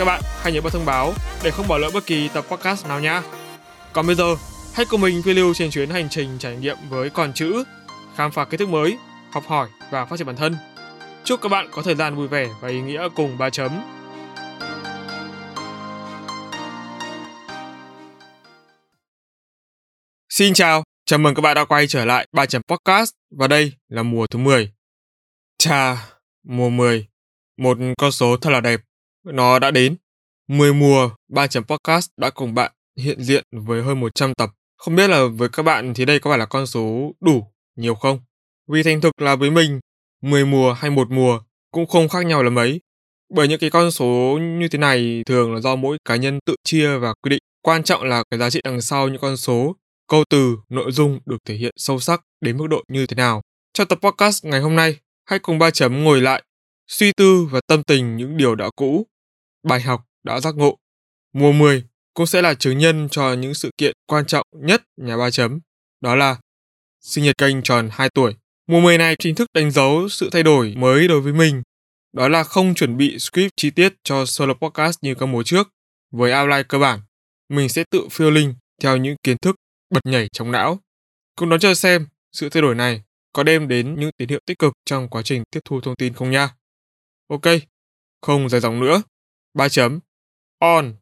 Các bạn hãy nhớ bật thông báo để không bỏ lỡ bất kỳ tập podcast nào nhé. Còn bây giờ, hãy cùng mình phiêu lưu trên chuyến hành trình trải nghiệm với con chữ, khám phá kiến thức mới, học hỏi và phát triển bản thân. Chúc các bạn có thời gian vui vẻ và ý nghĩa cùng ba chấm. Xin chào, chào mừng các bạn đã quay trở lại ba chấm podcast và đây là mùa thứ 10. Chà, mùa 10, một con số thật là đẹp. Nó đã đến. 10 mùa, ba chấm podcast đã cùng bạn hiện diện với hơn 100 tập. Không biết là với các bạn thì đây có phải là con số đủ, nhiều không? Vì thành thực là với mình, 10 mùa hay một mùa cũng không khác nhau là mấy. Bởi những cái con số như thế này thường là do mỗi cá nhân tự chia và quy định. Quan trọng là cái giá trị đằng sau những con số, câu từ, nội dung được thể hiện sâu sắc đến mức độ như thế nào. cho tập podcast ngày hôm nay, hãy cùng ba chấm ngồi lại, suy tư và tâm tình những điều đã cũ, bài học đã giác ngộ. Mùa 10 cũng sẽ là chứng nhân cho những sự kiện quan trọng nhất nhà ba chấm, đó là sinh nhật kênh tròn 2 tuổi. Mùa 10 này chính thức đánh dấu sự thay đổi mới đối với mình. Đó là không chuẩn bị script chi tiết cho solo podcast như các mùa trước. Với outline cơ bản, mình sẽ tự phiêu linh theo những kiến thức bật nhảy trong não. Cùng đón chờ xem sự thay đổi này có đem đến những tín hiệu tích cực trong quá trình tiếp thu thông tin không nha. Ok, không dài dòng nữa. 3 chấm. On.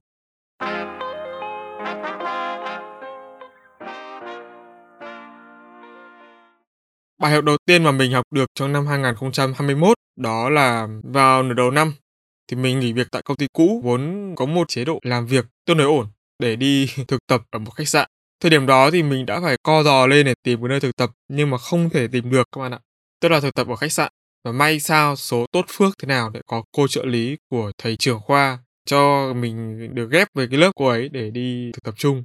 Bài học đầu tiên mà mình học được trong năm 2021 đó là vào nửa đầu năm thì mình nghỉ việc tại công ty cũ vốn có một chế độ làm việc tương đối ổn để đi thực tập ở một khách sạn. Thời điểm đó thì mình đã phải co giò lên để tìm một nơi thực tập nhưng mà không thể tìm được các bạn ạ. Tức là thực tập ở khách sạn và may sao số tốt phước thế nào để có cô trợ lý của thầy trưởng khoa cho mình được ghép về cái lớp cô ấy để đi thực tập chung.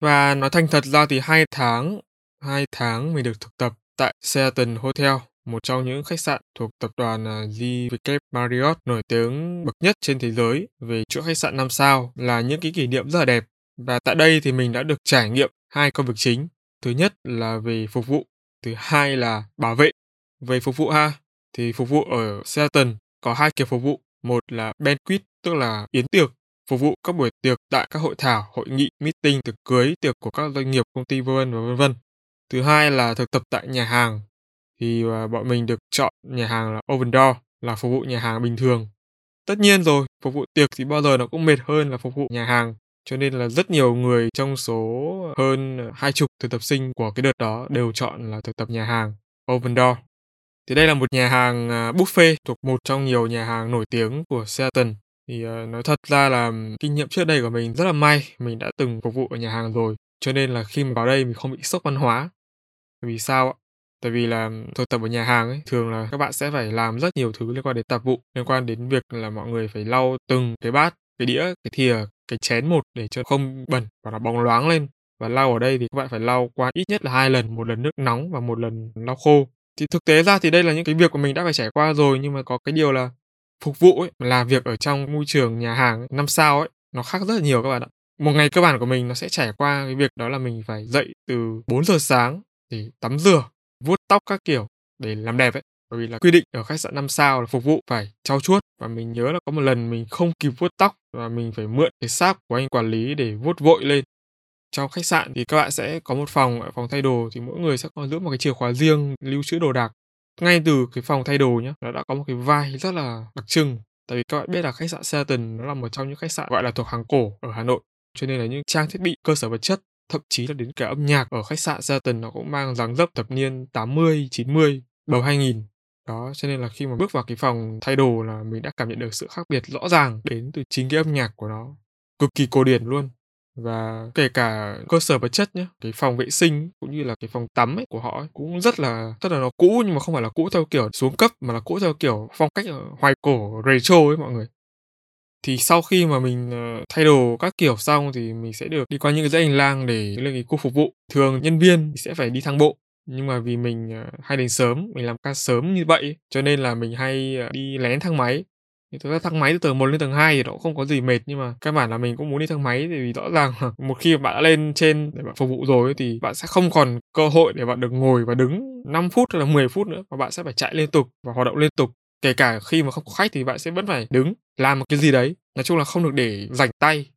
Và nói thành thật ra thì hai tháng, hai tháng mình được thực tập tại Sheraton Hotel, một trong những khách sạn thuộc tập đoàn à, JW Marriott nổi tiếng bậc nhất trên thế giới về chuỗi khách sạn 5 sao là những cái kỷ niệm rất là đẹp. Và tại đây thì mình đã được trải nghiệm hai công việc chính. Thứ nhất là về phục vụ, thứ hai là bảo vệ. Về phục vụ ha, thì phục vụ ở Seattle có hai kiểu phục vụ. Một là banquet, tức là yến tiệc, phục vụ các buổi tiệc tại các hội thảo, hội nghị, meeting, tiệc cưới, tiệc của các doanh nghiệp, công ty vân và vân vân. Thứ hai là thực tập tại nhà hàng. Thì à, bọn mình được chọn nhà hàng là Open Door là phục vụ nhà hàng bình thường. Tất nhiên rồi, phục vụ tiệc thì bao giờ nó cũng mệt hơn là phục vụ nhà hàng. Cho nên là rất nhiều người trong số hơn hai chục thực tập sinh của cái đợt đó đều chọn là thực tập nhà hàng Open Door. Thì đây là một nhà hàng à, buffet thuộc một trong nhiều nhà hàng nổi tiếng của Seattle. Thì à, nói thật ra là kinh nghiệm trước đây của mình rất là may, mình đã từng phục vụ ở nhà hàng rồi. Cho nên là khi mà vào đây mình không bị sốc văn hóa. Vì sao ạ? Tại vì là thực tập ở nhà hàng ấy, thường là các bạn sẽ phải làm rất nhiều thứ liên quan đến tạp vụ, liên quan đến việc là mọi người phải lau từng cái bát, cái đĩa, cái thìa, cái chén một để cho không bẩn và nó bóng loáng lên. Và lau ở đây thì các bạn phải lau qua ít nhất là hai lần, một lần nước nóng và một lần lau khô. Thì thực tế ra thì đây là những cái việc của mình đã phải trải qua rồi nhưng mà có cái điều là phục vụ ấy, là việc ở trong môi trường nhà hàng ấy, năm sao ấy, nó khác rất là nhiều các bạn ạ. Một ngày cơ bản của mình nó sẽ trải qua cái việc đó là mình phải dậy từ 4 giờ sáng để tắm rửa, vuốt tóc các kiểu để làm đẹp ấy. Bởi vì là quy định ở khách sạn 5 sao là phục vụ phải trau chuốt và mình nhớ là có một lần mình không kịp vuốt tóc và mình phải mượn cái sáp của anh quản lý để vuốt vội lên. Trong khách sạn thì các bạn sẽ có một phòng ở phòng thay đồ thì mỗi người sẽ có giữ một cái chìa khóa riêng lưu trữ đồ đạc. Ngay từ cái phòng thay đồ nhá, nó đã có một cái vai rất là đặc trưng. Tại vì các bạn biết là khách sạn Sheraton nó là một trong những khách sạn gọi là thuộc hàng cổ ở Hà Nội. Cho nên là những trang thiết bị, cơ sở vật chất thậm chí là đến cả âm nhạc ở khách sạn Sheraton nó cũng mang dáng dấp thập niên 80, 90, đầu 2000. Đó, cho nên là khi mà bước vào cái phòng thay đồ là mình đã cảm nhận được sự khác biệt rõ ràng đến từ chính cái âm nhạc của nó. Cực kỳ cổ điển luôn. Và kể cả cơ sở vật chất nhé, cái phòng vệ sinh cũng như là cái phòng tắm ấy của họ ấy, cũng rất là rất là nó cũ nhưng mà không phải là cũ theo kiểu xuống cấp mà là cũ theo kiểu phong cách hoài cổ retro ấy mọi người. Thì sau khi mà mình, ờ, thay đồ các kiểu xong thì mình sẽ được đi qua những cái dãy hành lang để lên cái khu phục vụ. Thường nhân viên thì sẽ phải đi thang bộ, nhưng mà vì mình, ờ, hay đến sớm, mình làm ca sớm như vậy cho nên là mình hay, ờ, đi lén thang máy. Thì thực ra thang máy từ tầng 1 lên tầng 2 thì nó cũng không có gì mệt, nhưng mà căn bản là mình cũng muốn đi thang máy thì vì rõ ràng là một khi mà bạn đã lên trên để bạn phục vụ rồi thì bạn sẽ không còn cơ hội để bạn được ngồi và đứng 5 phút hay là 10 phút nữa, mà bạn sẽ phải chạy liên tục và hoạt động liên tục. Kể cả khi mà không có khách thì bạn sẽ vẫn phải đứng, làm một cái gì đấy, nói chung là không được để rảnh tay.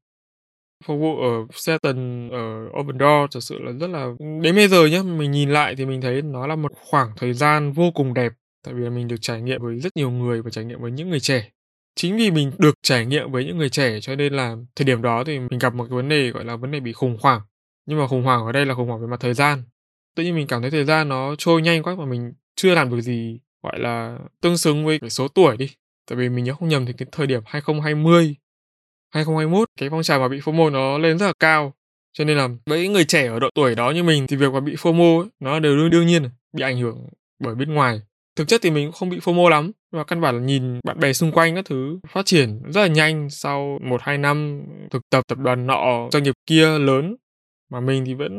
Phục vụ ở Seton ở Open Door thực sự là rất là đến bây giờ nhá, mình nhìn lại thì mình thấy nó là một khoảng thời gian vô cùng đẹp, tại vì mình được trải nghiệm với rất nhiều người và trải nghiệm với những người trẻ. Chính vì mình được trải nghiệm với những người trẻ cho nên là thời điểm đó thì mình gặp một cái vấn đề, gọi là, vấn đề bị khủng hoảng. Nhưng mà khủng hoảng ở đây là khủng hoảng về mặt thời gian. Tự nhiên mình cảm thấy thời gian nó trôi nhanh quá mà mình chưa làm được gì, gọi là, tương xứng với cái số tuổi đi. Tại vì mình nhớ không nhầm thì cái thời điểm 2020, 2021 cái phong trào mà bị FOMO nó lên rất là cao. Cho nên là với những người trẻ ở độ tuổi đó như mình thì việc mà bị FOMO ấy, nó đều đương đương nhiên bị ảnh hưởng bởi bên ngoài. Thực chất thì mình cũng không bị FOMO lắm, và căn bản là nhìn bạn bè xung quanh các thứ phát triển rất là nhanh sau 1-2 năm thực tập tập đoàn nọ, doanh nghiệp kia lớn, mà mình thì vẫn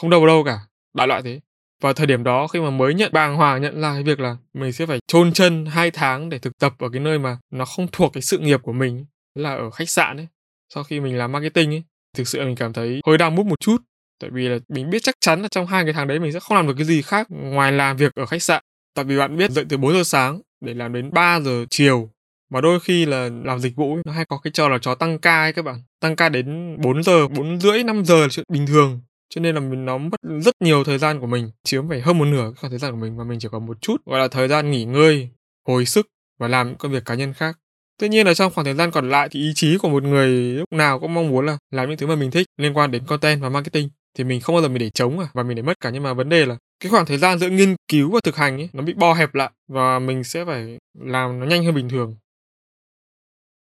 không đâu vào đâu cả, đại loại thế. Và thời điểm đó khi mà mới nhận bàng hoàng nhận ra cái việc là mình sẽ phải chôn chân hai tháng để thực tập ở cái nơi mà nó không thuộc cái sự nghiệp của mình, là ở khách sạn ấy. Sau khi mình làm marketing ấy, thực sự là mình cảm thấy hơi đau mút một chút, tại vì là mình biết chắc chắn là trong hai cái tháng đấy mình sẽ không làm được cái gì khác ngoài làm việc ở khách sạn. Tại vì bạn biết dậy từ 4 giờ sáng để làm đến 3 giờ chiều, mà đôi khi là làm dịch vụ ấy, nó hay có cái trò là chó tăng ca ấy các bạn. Tăng ca đến 4 giờ, 4 rưỡi, 5 giờ là chuyện bình thường. Cho nên là mình nó mất rất nhiều thời gian của mình, chiếm phải hơn một nửa cái khoảng thời gian của mình mà mình chỉ còn một chút, gọi là, thời gian nghỉ ngơi, hồi sức và làm những công việc cá nhân khác. Tuy nhiên là trong khoảng thời gian còn lại thì ý chí của một người lúc nào cũng mong muốn là làm những thứ mà mình thích liên quan đến content và marketing thì mình không bao giờ mình để trống à và mình để mất cả nhưng mà vấn đề là cái khoảng thời gian giữa nghiên cứu và thực hành ấy nó bị bo hẹp lại và mình sẽ phải làm nó nhanh hơn bình thường.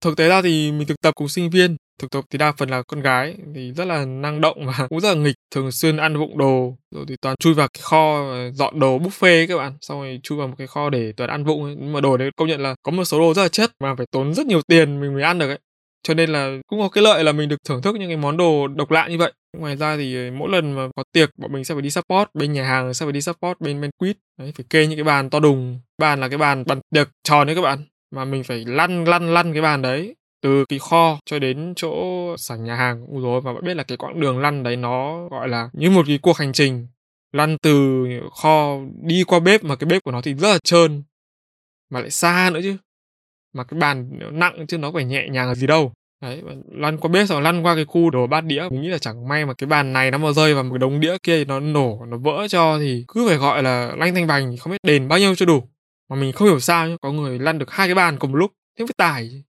Thực tế ra thì mình thực tập cùng sinh viên, thực tập thì đa phần là con gái thì rất là năng động và cũng rất là nghịch, thường xuyên ăn vụng đồ, rồi thì toàn chui vào cái kho ờ, dọn đồ buffet ấy các bạn, xong rồi chui vào một cái kho để toàn ăn vụng ấy. Nhưng mà đồ đấy công nhận là có một số đồ rất là chất mà phải tốn rất nhiều tiền mình mới ăn được ấy. Cho nên là cũng có cái lợi là mình được thưởng thức những cái món đồ độc lạ như vậy. Ngoài ra thì ờ, mỗi lần mà có tiệc bọn mình sẽ phải đi support, bên nhà hàng sẽ phải đi support bên banquet, đấy phải kê những cái bàn to đùng. Bàn là cái bàn bàn tiệc tròn đấy các bạn, mà mình phải lăn lăn lăn cái bàn đấy từ cái kho cho đến chỗ sảnh nhà hàng. cũng rồi và bạn biết là cái quãng đường lăn đấy nó gọi là như một cái cuộc hành trình. Lăn từ kho đi qua bếp mà cái bếp của nó thì rất là trơn mà lại xa nữa chứ. Mà cái bàn nặng chứ nó phải nhẹ nhàng gì đâu đấy lăn qua, bếp rồi lăn qua cái khu đồ bát đĩa. Mình nghĩ là chẳng may mà cái bàn này nó mà rơi vào một cái đống đĩa kia thì nó nổ, nó vỡ cho thì cứ phải gọi là lanh thanh bành, không biết đền bao nhiêu cho đủ. Mà mình không hiểu sao nhá, có người lăn được hai cái bàn cùng một lúc, thế phải tài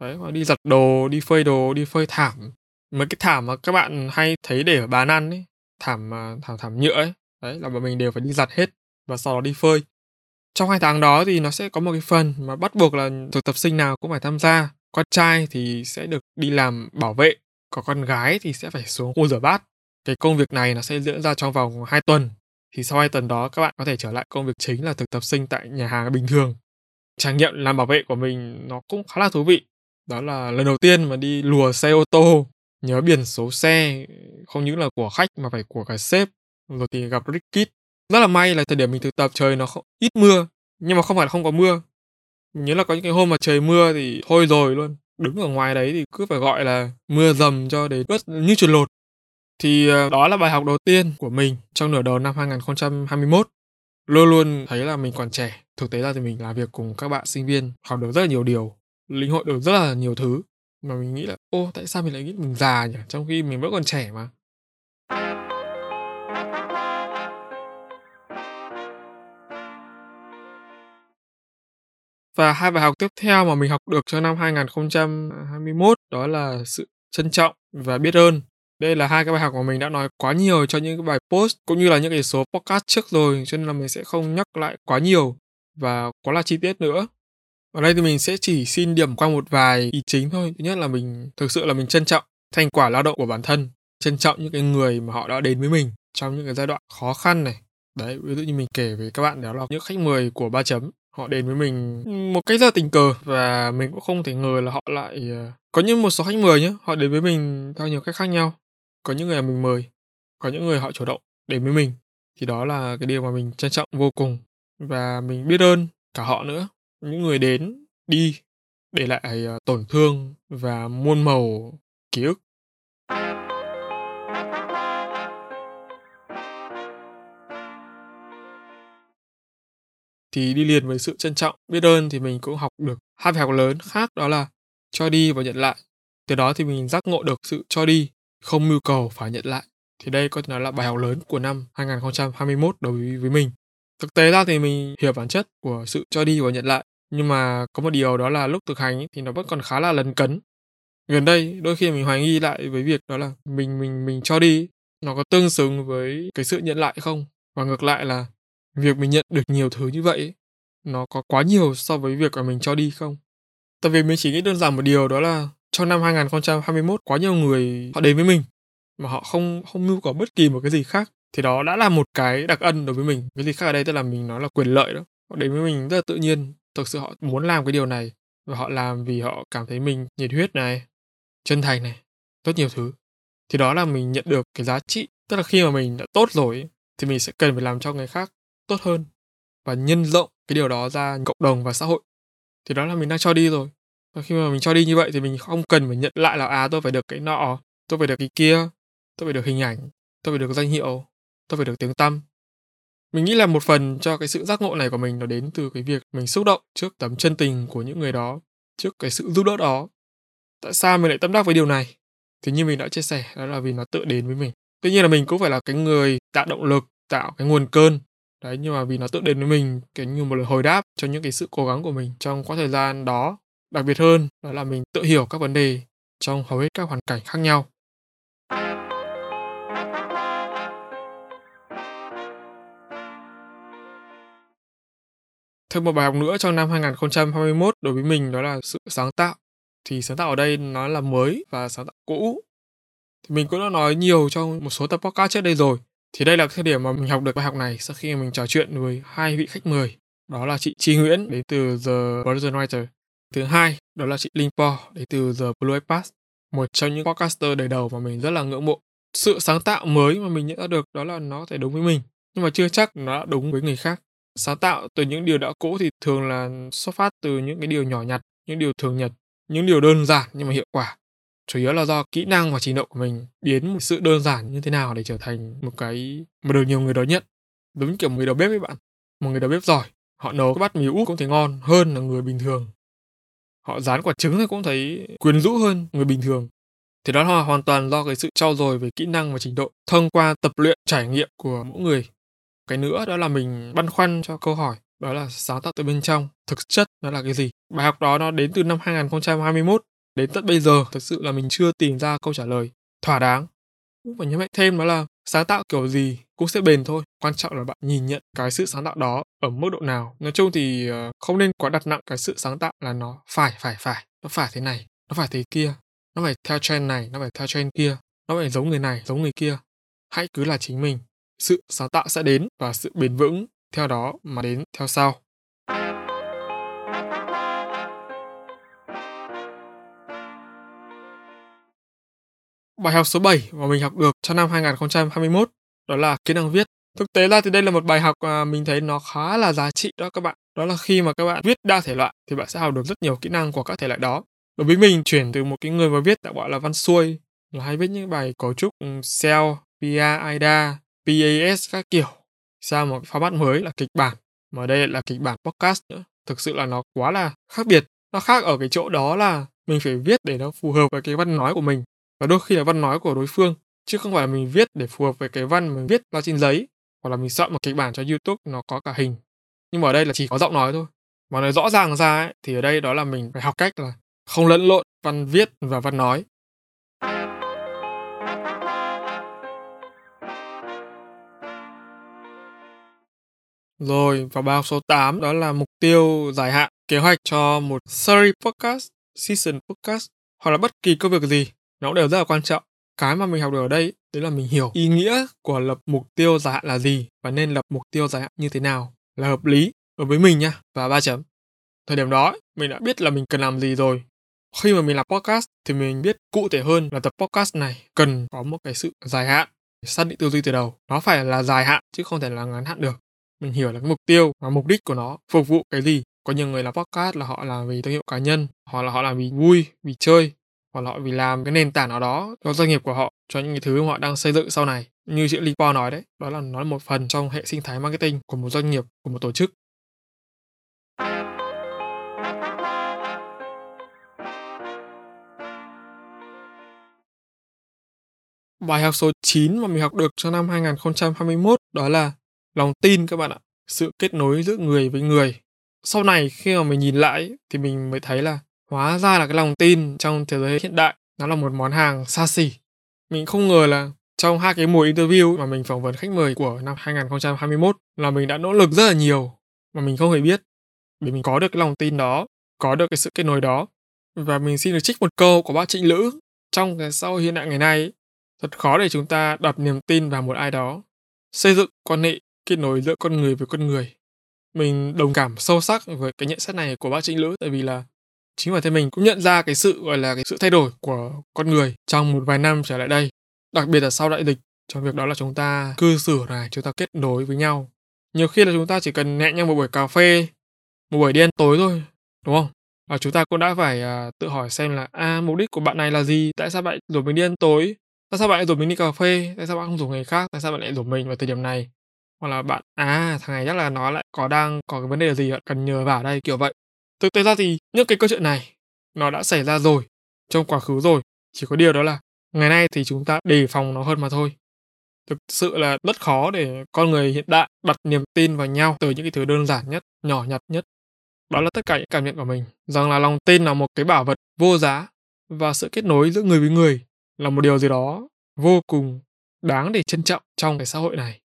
đấy, mà đi giặt đồ, đi phơi đồ, đi phơi thảm. Mấy cái thảm mà các bạn hay thấy để ở bàn ăn ấy, thảm thảm thảm nhựa ấy, đấy là bọn mình đều phải đi giặt hết và sau đó đi phơi. Trong hai tháng đó thì nó sẽ có một cái phần mà bắt buộc là thực tập sinh nào cũng phải tham gia con trai thì sẽ được đi làm bảo vệ còn con gái thì sẽ phải xuống khu rửa bát. Cái công việc này nó sẽ diễn ra trong vòng 2 tuần. Thì sau 2 tuần đó các bạn có thể trở lại công việc chính là thực tập sinh tại nhà hàng bình thường. Trải nghiệm làm bảo vệ của mình nó cũng khá là thú vị. Đó là lần đầu tiên mà đi lùa xe ô tô nhớ biển số xe không những là của khách mà phải của cả sếp rồi thì gặp Rickit rất là may là thời điểm mình thực tập trời nó không, ít mưa nhưng mà không phải là không có mưa nhớ là có những cái hôm mà trời mưa thì thôi rồi luôn. Đứng ở ngoài đấy thì cứ phải gọi là mưa dầm cho đến ướt như chuột lột. Thì ờ, đó là bài học đầu tiên của mình trong nửa đầu năm 2021 luôn luôn thấy là mình còn trẻ. Thực tế ra thì mình làm việc cùng các bạn sinh viên, học được rất là nhiều điều, lĩnh hội được rất là nhiều thứ. Mà mình nghĩ là, ô, tại sao mình lại nghĩ mình già nhỉ? Trong khi mình vẫn còn trẻ mà. Và hai bài học tiếp theo mà mình học được cho năm 2021 đó là sự trân trọng và biết ơn. Đây là hai cái bài học mà mình đã nói quá nhiều cho những cái bài post cũng như là những cái số podcast trước rồi cho nên là mình sẽ không nhắc lại quá nhiều và quá là chi tiết nữa. Ở đây thì mình sẽ chỉ xin điểm qua một vài ý chính thôi. Thứ nhất là mình thực sự là mình trân trọng thành quả lao động của bản thân, trân trọng những cái người mà họ đã đến với mình trong những cái giai đoạn khó khăn này. Đấy, ví dụ như mình kể với các bạn đó là những khách mời của ba chấm họ đến với mình một cách rất là tình cờ và mình cũng không thể ngờ là họ lại ờ, có những một số khách mời nhé, họ đến với mình theo nhiều cách khác nhau. Có những người là mình mời, có những người họ chủ động đến với mình. Thì đó là cái điều mà mình trân trọng vô cùng và mình biết ơn cả họ nữa. Những người đến, đi để lại ờ, tổn thương và muôn màu ký ức. Thì đi liền với sự trân trọng, biết ơn thì mình cũng học được hai bài học lớn khác đó là cho đi và nhận lại. Từ đó thì mình giác ngộ được sự cho đi, không mưu cầu phải nhận lại. Thì đây có thể nói là bài học lớn của năm 2021 đối với mình. Thực tế ra thì mình hiểu bản chất của sự cho đi và nhận lại. Nhưng mà có một điều đó là lúc thực hành thì nó vẫn còn khá là lấn cấn. Gần đây, đôi khi mình hoài nghi lại với việc đó là mình mình mình cho đi nó có tương xứng với cái sự nhận lại không? Và ngược lại là việc mình nhận được nhiều thứ như vậy nó có quá nhiều so với việc mà mình cho đi không? Tại vì mình chỉ nghĩ đơn giản một điều đó là trong năm 2021 quá nhiều người họ đến với mình mà họ không không mưu cầu bất kỳ một cái gì khác thì đó đã là một cái đặc ân đối với mình. Cái gì khác ở đây tức là mình nói là quyền lợi đó. Họ đến với mình rất là tự nhiên, thực sự họ muốn làm cái điều này và họ làm vì họ cảm thấy mình nhiệt huyết này, chân thành này, rất nhiều thứ. Thì đó là mình nhận được cái giá trị, tức là khi mà mình đã tốt rồi thì mình sẽ cần phải làm cho người khác tốt hơn và nhân rộng cái điều đó ra cộng đồng và xã hội. Thì đó là mình đang cho đi rồi. Và khi mà mình cho đi như vậy thì mình không cần phải nhận lại là à tôi phải được cái nọ, tôi phải được cái kia, tôi phải được hình ảnh, tôi phải được danh hiệu, tôi phải được tiếng tăm. Mình nghĩ là một phần cho cái sự giác ngộ này của mình nó đến từ cái việc mình xúc động trước tấm chân tình của những người đó, trước cái sự giúp đỡ đó. Tại sao mình lại tâm đắc với điều này? Thì như mình đã chia sẻ, đó là vì nó tự đến với mình. Tuy nhiên là mình cũng phải là cái người tạo động lực, tạo cái nguồn cơn đấy, nhưng mà vì nó tự đến với mình cái như một lời hồi đáp cho những cái sự cố gắng của mình trong quãng thời gian đó đặc biệt hơn, đó là mình tự hiểu các vấn đề trong hầu hết các hoàn cảnh khác nhau Thêm một bài học nữa trong năm 2021 đối với mình đó là sự sáng tạo. Thì sáng tạo ở đây nó là mới và sáng tạo cũ. Thì mình cũng đã nói nhiều trong một số tập podcast trước đây rồi. Thì đây là cái điểm mà mình học được bài học này sau khi mình trò chuyện với hai vị khách mời. Đó là chị Chi Nguyễn đến từ The Version Writer. Thứ hai, đó là chị Linh Po đến từ The Blue Pass. Một trong những podcaster đời đầu mà mình rất là ngưỡng mộ. Sự sáng tạo mới mà mình nhận ra được đó là nó có thể đúng với mình. Nhưng mà chưa chắc nó đã đúng với người khác. Sáng tạo từ những điều đã cũ thì thường là xuất phát từ những cái điều nhỏ nhặt, những điều thường nhật, những điều đơn giản nhưng mà hiệu quả chủ yếu là do kỹ năng và trình độ của mình biến một sự đơn giản như thế nào để trở thành một cái mà được nhiều người đón nhận. Đúng kiểu một người đầu bếp với bạn. Một người đầu bếp giỏi, họ nấu cái bát mì úp cũng thấy ngon hơn là người bình thường. Họ dán quả trứng thì cũng thấy quyến rũ hơn người bình thường. Thì đó là hoàn toàn do cái sự trau dồi về kỹ năng và trình độ thông qua tập luyện, trải nghiệm của mỗi người. Cái nữa đó là mình băn khoăn cho câu hỏi, đó là sáng tạo từ bên trong, thực chất nó là cái gì? Bài học đó nó đến từ năm 2021 Đến tận bây giờ, thật sự là mình chưa tìm ra câu trả lời thỏa đáng. Cũng phải nhấn mạnh thêm đó là sáng tạo kiểu gì cũng sẽ bền thôi. Quan trọng là bạn nhìn nhận cái sự sáng tạo đó ở mức độ nào. Nói chung thì ờ, không nên quá đặt nặng cái sự sáng tạo là nó phải, phải, phải. Nó phải thế này, nó phải thế kia. Nó phải theo trend này, nó phải theo trend kia. Nó phải giống người này, giống người kia. Hãy cứ là chính mình. Sự sáng tạo sẽ đến và sự bền vững theo đó mà đến theo sau. Bài học số 7 mà mình học được cho năm 2021 đó là kỹ năng viết. Thực tế ra thì đây là một bài học mà mình thấy nó khá là giá trị đó các bạn. Đó là khi mà các bạn viết đa thể loại thì bạn sẽ học được rất nhiều kỹ năng của các thể loại đó. Đối với mình chuyển từ một cái người mà viết đã gọi là văn xuôi là hay viết những bài cấu trúc ừ, cell, PA, IDA, PAS các kiểu sang một format mới là kịch bản mà đây là kịch bản podcast nữa. Thực sự là nó quá là khác biệt. Nó khác ở cái chỗ đó là mình phải viết để nó phù hợp với cái văn nói của mình và đôi khi là văn nói của đối phương chứ không phải là mình viết để phù hợp với cái văn mình viết ra trên giấy hoặc là mình soạn một kịch bản cho YouTube nó có cả hình. Nhưng mà ở đây là chỉ có giọng nói thôi. Mà nói rõ ràng ra ấy, thì ở đây đó là mình phải học cách là không lẫn lộn văn viết và văn nói. Rồi, và bài học số 8 đó là mục tiêu dài hạn, kế hoạch cho một series podcast, season podcast hoặc là bất kỳ công việc gì nó đều rất là quan trọng cái mà mình học được ở đây đấy là mình hiểu ý nghĩa của lập mục tiêu dài hạn là gì và nên lập mục tiêu dài hạn như thế nào là hợp lý đối với mình nha và ba chấm. Thời điểm đó mình đã biết là mình cần làm gì rồi. Khi mà mình làm podcast thì mình biết cụ thể hơn là tập podcast này cần có một cái sự dài hạn, xác định tư duy từ đầu. Nó phải là dài hạn chứ không thể là ngắn hạn được. Mình hiểu là cái mục tiêu và mục đích của nó phục vụ cái gì. Có nhiều người làm podcast là họ làm vì thương hiệu cá nhân, hoặc là họ làm vì vui, vì chơi, hoặc là họ vì làm cái nền tảng nào đó cho doanh nghiệp của họ, cho những cái thứ mà họ đang xây dựng sau này. Như chị Lee Paul nói đấy, đó là nó là một phần trong hệ sinh thái marketing của một doanh nghiệp, của một tổ chức. Bài học số 9 mà mình học được cho năm 2021 đó là lòng tin các bạn ạ, sự kết nối giữa người với người. Sau này khi mà mình nhìn lại thì mình mới thấy là hóa ra là cái lòng tin trong thế giới hiện đại nó là một món hàng xa xỉ. Mình không ngờ là trong hai cái mùa interview mà mình phỏng vấn khách mời của năm 2021 là mình đã nỗ lực rất là nhiều mà mình không hề biết để mình có được cái lòng tin đó, có được cái sự kết nối đó. Và mình xin được trích một câu của bác Trịnh Lữ trong cái xã hội hiện đại ngày nay Thật khó để chúng ta đặt niềm tin vào một ai đó. Xây dựng quan hệ kết nối giữa con người với con người. Mình đồng cảm sâu sắc với cái nhận xét này của bác Trịnh Lữ tại vì là chính bản thân mình cũng nhận ra cái sự gọi là cái sự thay đổi của con người trong một vài năm trở lại đây. Đặc biệt là sau đại dịch, trong việc đó là chúng ta cư xử này, chúng ta kết nối với nhau. Nhiều khi là chúng ta chỉ cần hẹn nhau một buổi cà phê, một buổi đi ăn tối thôi, đúng không? Và chúng ta cũng đã phải uh, tự hỏi xem là à mục đích của bạn này là gì, tại sao bạn rủ mình đi ăn tối, tại sao bạn lại rủ mình đi cà phê? Tại sao bạn không rủ người khác? Tại sao bạn lại rủ mình vào thời điểm này? Hoặc là bạn à thằng này chắc là nó lại có đang có cái vấn đề gì cần nhờ vào đây kiểu vậy thực tế ra thì những cái câu chuyện này, nó đã xảy ra rồi, trong quá khứ rồi. Chỉ có điều đó là ngày nay thì chúng ta đề phòng nó hơn mà thôi. Thực sự là rất khó để con người hiện đại đặt niềm tin vào nhau từ những cái thứ đơn giản nhất, nhỏ nhặt nhất. Đó là tất cả những cảm nhận của mình, rằng là lòng tin là một cái bảo vật vô giá và sự kết nối giữa người với người là một điều gì đó vô cùng đáng để trân trọng trong cái xã hội này.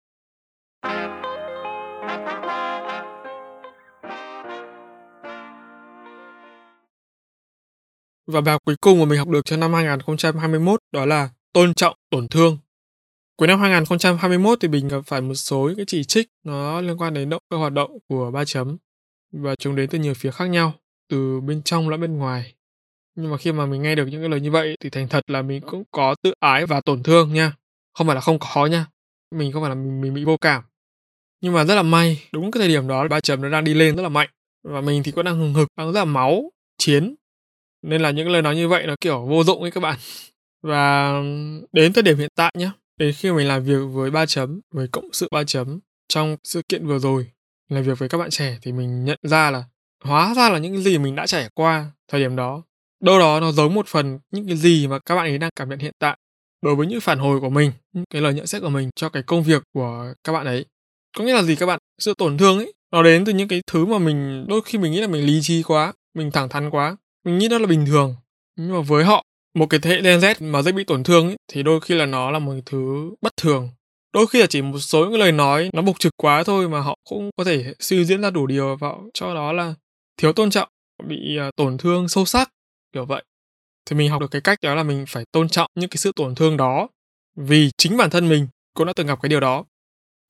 Và bài học cuối cùng mà mình học được cho năm 2021 đó là tôn trọng tổn thương. Cuối năm 2021 thì mình gặp phải một số cái chỉ trích nó liên quan đến động cơ hoạt động của ba chấm và chúng đến từ nhiều phía khác nhau, từ bên trong lẫn bên ngoài. Nhưng mà khi mà mình nghe được những cái lời như vậy thì thành thật là mình cũng có tự ái và tổn thương nha. Không phải là không có nha mình không phải là mình, mình bị vô cảm. Nhưng mà rất là may đúng cái thời điểm đó ba chấm nó đang đi lên rất là mạnh và mình thì cũng đang hừng hực đang rất là máu chiến nên là những lời nói như vậy nó, kiểu, vô dụng ấy các bạn. Và đến thời điểm hiện tại nhé đến khi mình làm việc với ba chấm, với cộng sự ba chấm trong sự kiện vừa rồi, làm việc với các bạn trẻ thì mình nhận ra là, hóa ra là những gì mình đã trải qua thời điểm đó, đâu đó nó giống một phần những cái gì mà các bạn ấy đang cảm nhận hiện tại đối với những phản hồi của mình, những cái lời nhận xét của mình cho cái công việc của các bạn ấy. Có nghĩa là gì các bạn? Sự tổn thương ấy, nó đến từ những cái thứ mà mình, đôi khi mình nghĩ là mình lý trí quá, mình thẳng thắn quá mình nghĩ đó là bình thường. Nhưng mà với họ một cái thế hệ Gen Z mà dễ bị tổn thương ấy, thì đôi khi là nó là một thứ bất thường. Đôi khi là chỉ một số những lời nói nó bục trực quá thôi mà họ cũng có thể suy diễn ra đủ điều vào cho đó là thiếu tôn trọng bị à, tổn thương sâu sắc kiểu vậy. Thì mình học được cái cách đó là mình phải tôn trọng những cái sự tổn thương đó. Vì chính bản thân mình cũng đã từng gặp cái điều đó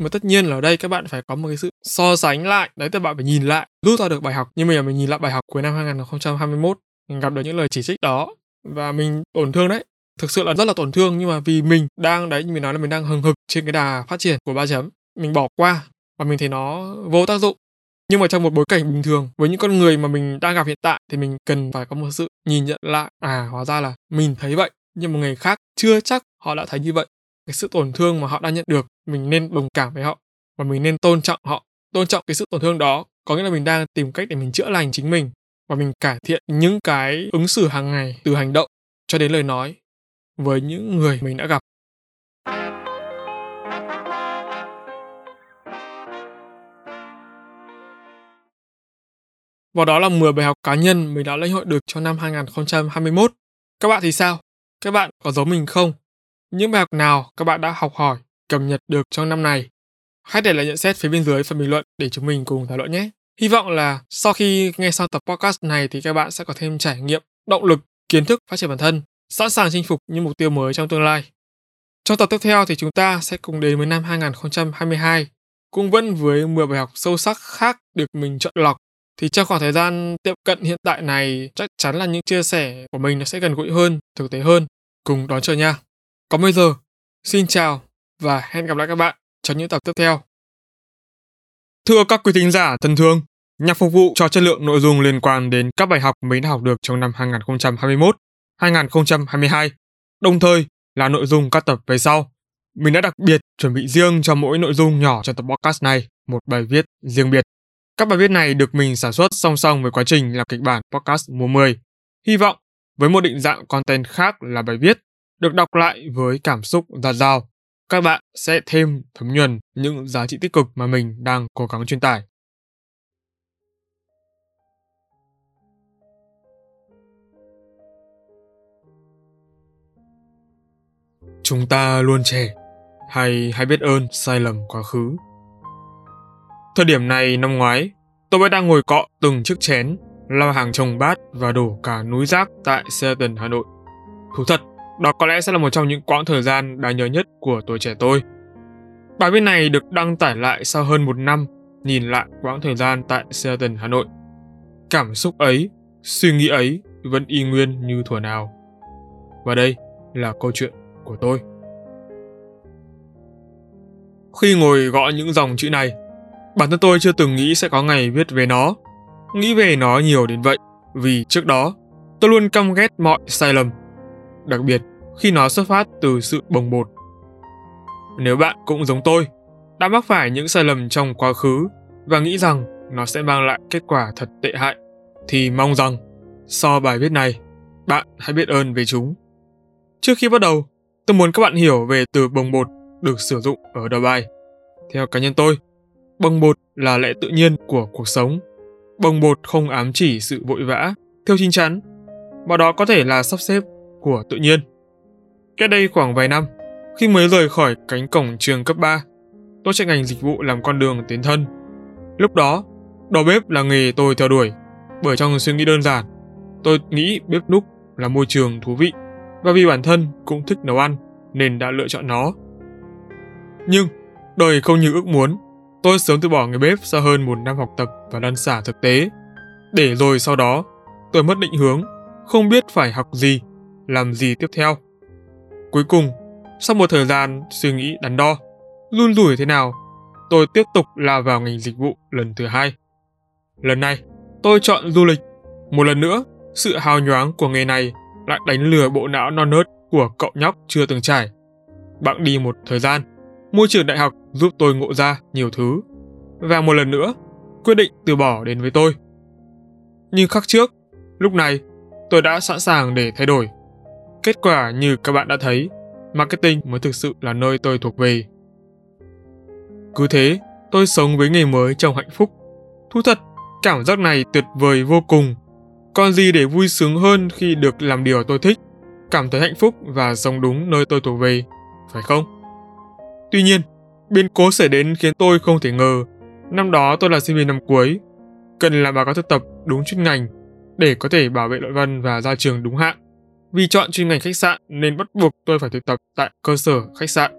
mà tất nhiên là ở đây các bạn phải có một cái sự so sánh lại. Đấy các bạn phải nhìn lại, rút ra được bài học. Nhưng mà mình nhìn lại bài học cuối năm 2021 mình gặp được những lời chỉ trích đó. Và mình tổn thương đấy. Thực sự là rất là tổn thương, nhưng mà vì mình đang, đấy, như mình nói là mình đang hừng hực trên cái đà phát triển của ba chấm. Mình bỏ qua và mình thấy nó vô tác dụng. Nhưng mà trong một bối cảnh bình thường, với những con người mà mình đang gặp hiện tại thì mình cần phải có một sự nhìn nhận lại. À hóa ra là mình thấy vậy, nhưng mà người khác chưa chắc họ đã thấy như vậy cái sự tổn thương mà họ đang nhận được, mình nên đồng cảm với họ và mình nên tôn trọng họ tôn trọng cái sự tổn thương đó có nghĩa là mình đang tìm cách để mình chữa lành chính mình và mình cải thiện những cái ứng xử hàng ngày từ hành động cho đến lời nói với những người mình đã gặp Và đó là 10 bài học cá nhân mình đã lãnh hội được cho năm 2021. Các bạn thì sao? Các bạn có giống mình không? Những bài học nào các bạn đã học hỏi, cập nhật được trong năm này? Hãy để lại nhận xét phía bên dưới phần bình luận để chúng mình cùng thảo luận nhé. Hy vọng là sau khi nghe xong tập podcast này thì các bạn sẽ có thêm trải nghiệm, động lực, kiến thức phát triển bản thân, sẵn sàng chinh phục những mục tiêu mới trong tương lai. Trong tập tiếp theo thì chúng ta sẽ cùng đến với năm 2022 cũng vẫn với 10 bài học sâu sắc khác được mình chọn lọc thì trong khoảng thời gian tiếp cận hiện tại này chắc chắn là những chia sẻ của mình nó sẽ gần gũi hơn, thực tế hơn. Cùng đón chờ nha. Còn bây giờ, xin chào và hẹn gặp lại các bạn trong những tập tiếp theo. Thưa các quý thính giả thân thương, nhằm phục vụ cho chất lượng nội dung liên quan đến các bài học mình đã học được trong năm 2021, 2022, đồng thời là nội dung các tập về sau. Mình đã đặc biệt chuẩn bị riêng cho mỗi nội dung nhỏ trong tập podcast này một bài viết riêng biệt. Các bài viết này được mình sản xuất song song với quá trình làm kịch bản podcast mùa 10. Hy vọng với một định dạng content khác là bài viết được đọc lại với cảm xúc giạt dào, các bạn sẽ thêm thấm nhuần những giá trị tích cực mà mình đang cố gắng truyền tải. Chúng ta luôn trẻ, hay hãy biết ơn sai lầm quá khứ. Thời điểm này năm ngoái, tôi vẫn đang ngồi cọ từng chiếc chén, lau hàng chồng bát và đổ cả núi rác tại Seattle, Hà Nội. Thú thật, đó có lẽ sẽ là một trong những quãng thời gian đáng nhớ nhất của tuổi trẻ tôi. Bài viết này được đăng tải lại sau hơn một năm nhìn lại quãng thời gian tại Seattle, Hà Nội. Cảm xúc ấy, suy nghĩ ấy vẫn y nguyên như thuở nào. Và đây là câu chuyện của tôi. Khi ngồi gõ những dòng chữ này, bản thân tôi chưa từng nghĩ sẽ có ngày viết về nó. Nghĩ về nó nhiều đến vậy, vì trước đó tôi luôn căm ghét mọi sai lầm. Đặc biệt khi nó xuất phát từ sự bồng bột. Nếu bạn cũng giống tôi, đã mắc phải những sai lầm trong quá khứ và nghĩ rằng nó sẽ mang lại kết quả thật tệ hại, thì mong rằng sau bài viết này, bạn hãy biết ơn về chúng. Trước khi bắt đầu, tôi muốn các bạn hiểu về từ bồng bột được sử dụng ở đầu bài. Theo cá nhân tôi, bồng bột là lẽ tự nhiên của cuộc sống. Bồng bột không ám chỉ sự vội vã, theo chín chắn, mà đó có thể là sắp xếp của tự nhiên. Cách đây khoảng vài năm, khi mới rời khỏi cánh cổng trường cấp 3, tôi chạy ngành dịch vụ làm con đường tiến thân. Lúc đó, đầu bếp là nghề tôi theo đuổi, bởi trong suy nghĩ đơn giản, tôi nghĩ bếp núc là môi trường thú vị và vì bản thân cũng thích nấu ăn nên đã lựa chọn nó. Nhưng, đời không như ước muốn, tôi sớm từ bỏ nghề bếp sau hơn một năm học tập và lăn xả thực tế. Để rồi sau đó, tôi mất định hướng, không biết phải học gì, làm gì tiếp theo. Cuối cùng, sau một thời gian suy nghĩ đắn đo, run rủi thế nào, tôi tiếp tục lao vào ngành dịch vụ lần thứ hai. Lần này, tôi chọn du lịch. Một lần nữa, sự hào nhoáng của nghề này lại đánh lừa bộ não non nớt của cậu nhóc chưa từng trải. Bạn đi một thời gian, môi trường đại học giúp tôi ngộ ra nhiều thứ. Và một lần nữa, quyết định từ bỏ đến với tôi. Nhưng khắc trước, lúc này, tôi đã sẵn sàng để thay đổi. Kết quả như các bạn đã thấy, marketing mới thực sự là nơi tôi thuộc về. Cứ thế, tôi sống với nghề mới trong hạnh phúc. Thú thật, cảm giác này tuyệt vời vô cùng. Còn gì để vui sướng hơn khi được làm điều tôi thích, cảm thấy hạnh phúc và sống đúng nơi tôi thuộc về, phải không? Tuy nhiên, biến cố xảy đến khiến tôi không thể ngờ. Năm đó tôi là sinh viên năm cuối, cần làm báo cáo thực tập đúng chuyên ngành để có thể bảo vệ luận văn và ra trường đúng hạn. Vì chọn chuyên ngành khách sạn nên bắt buộc tôi phải thực tập tại cơ sở khách sạn.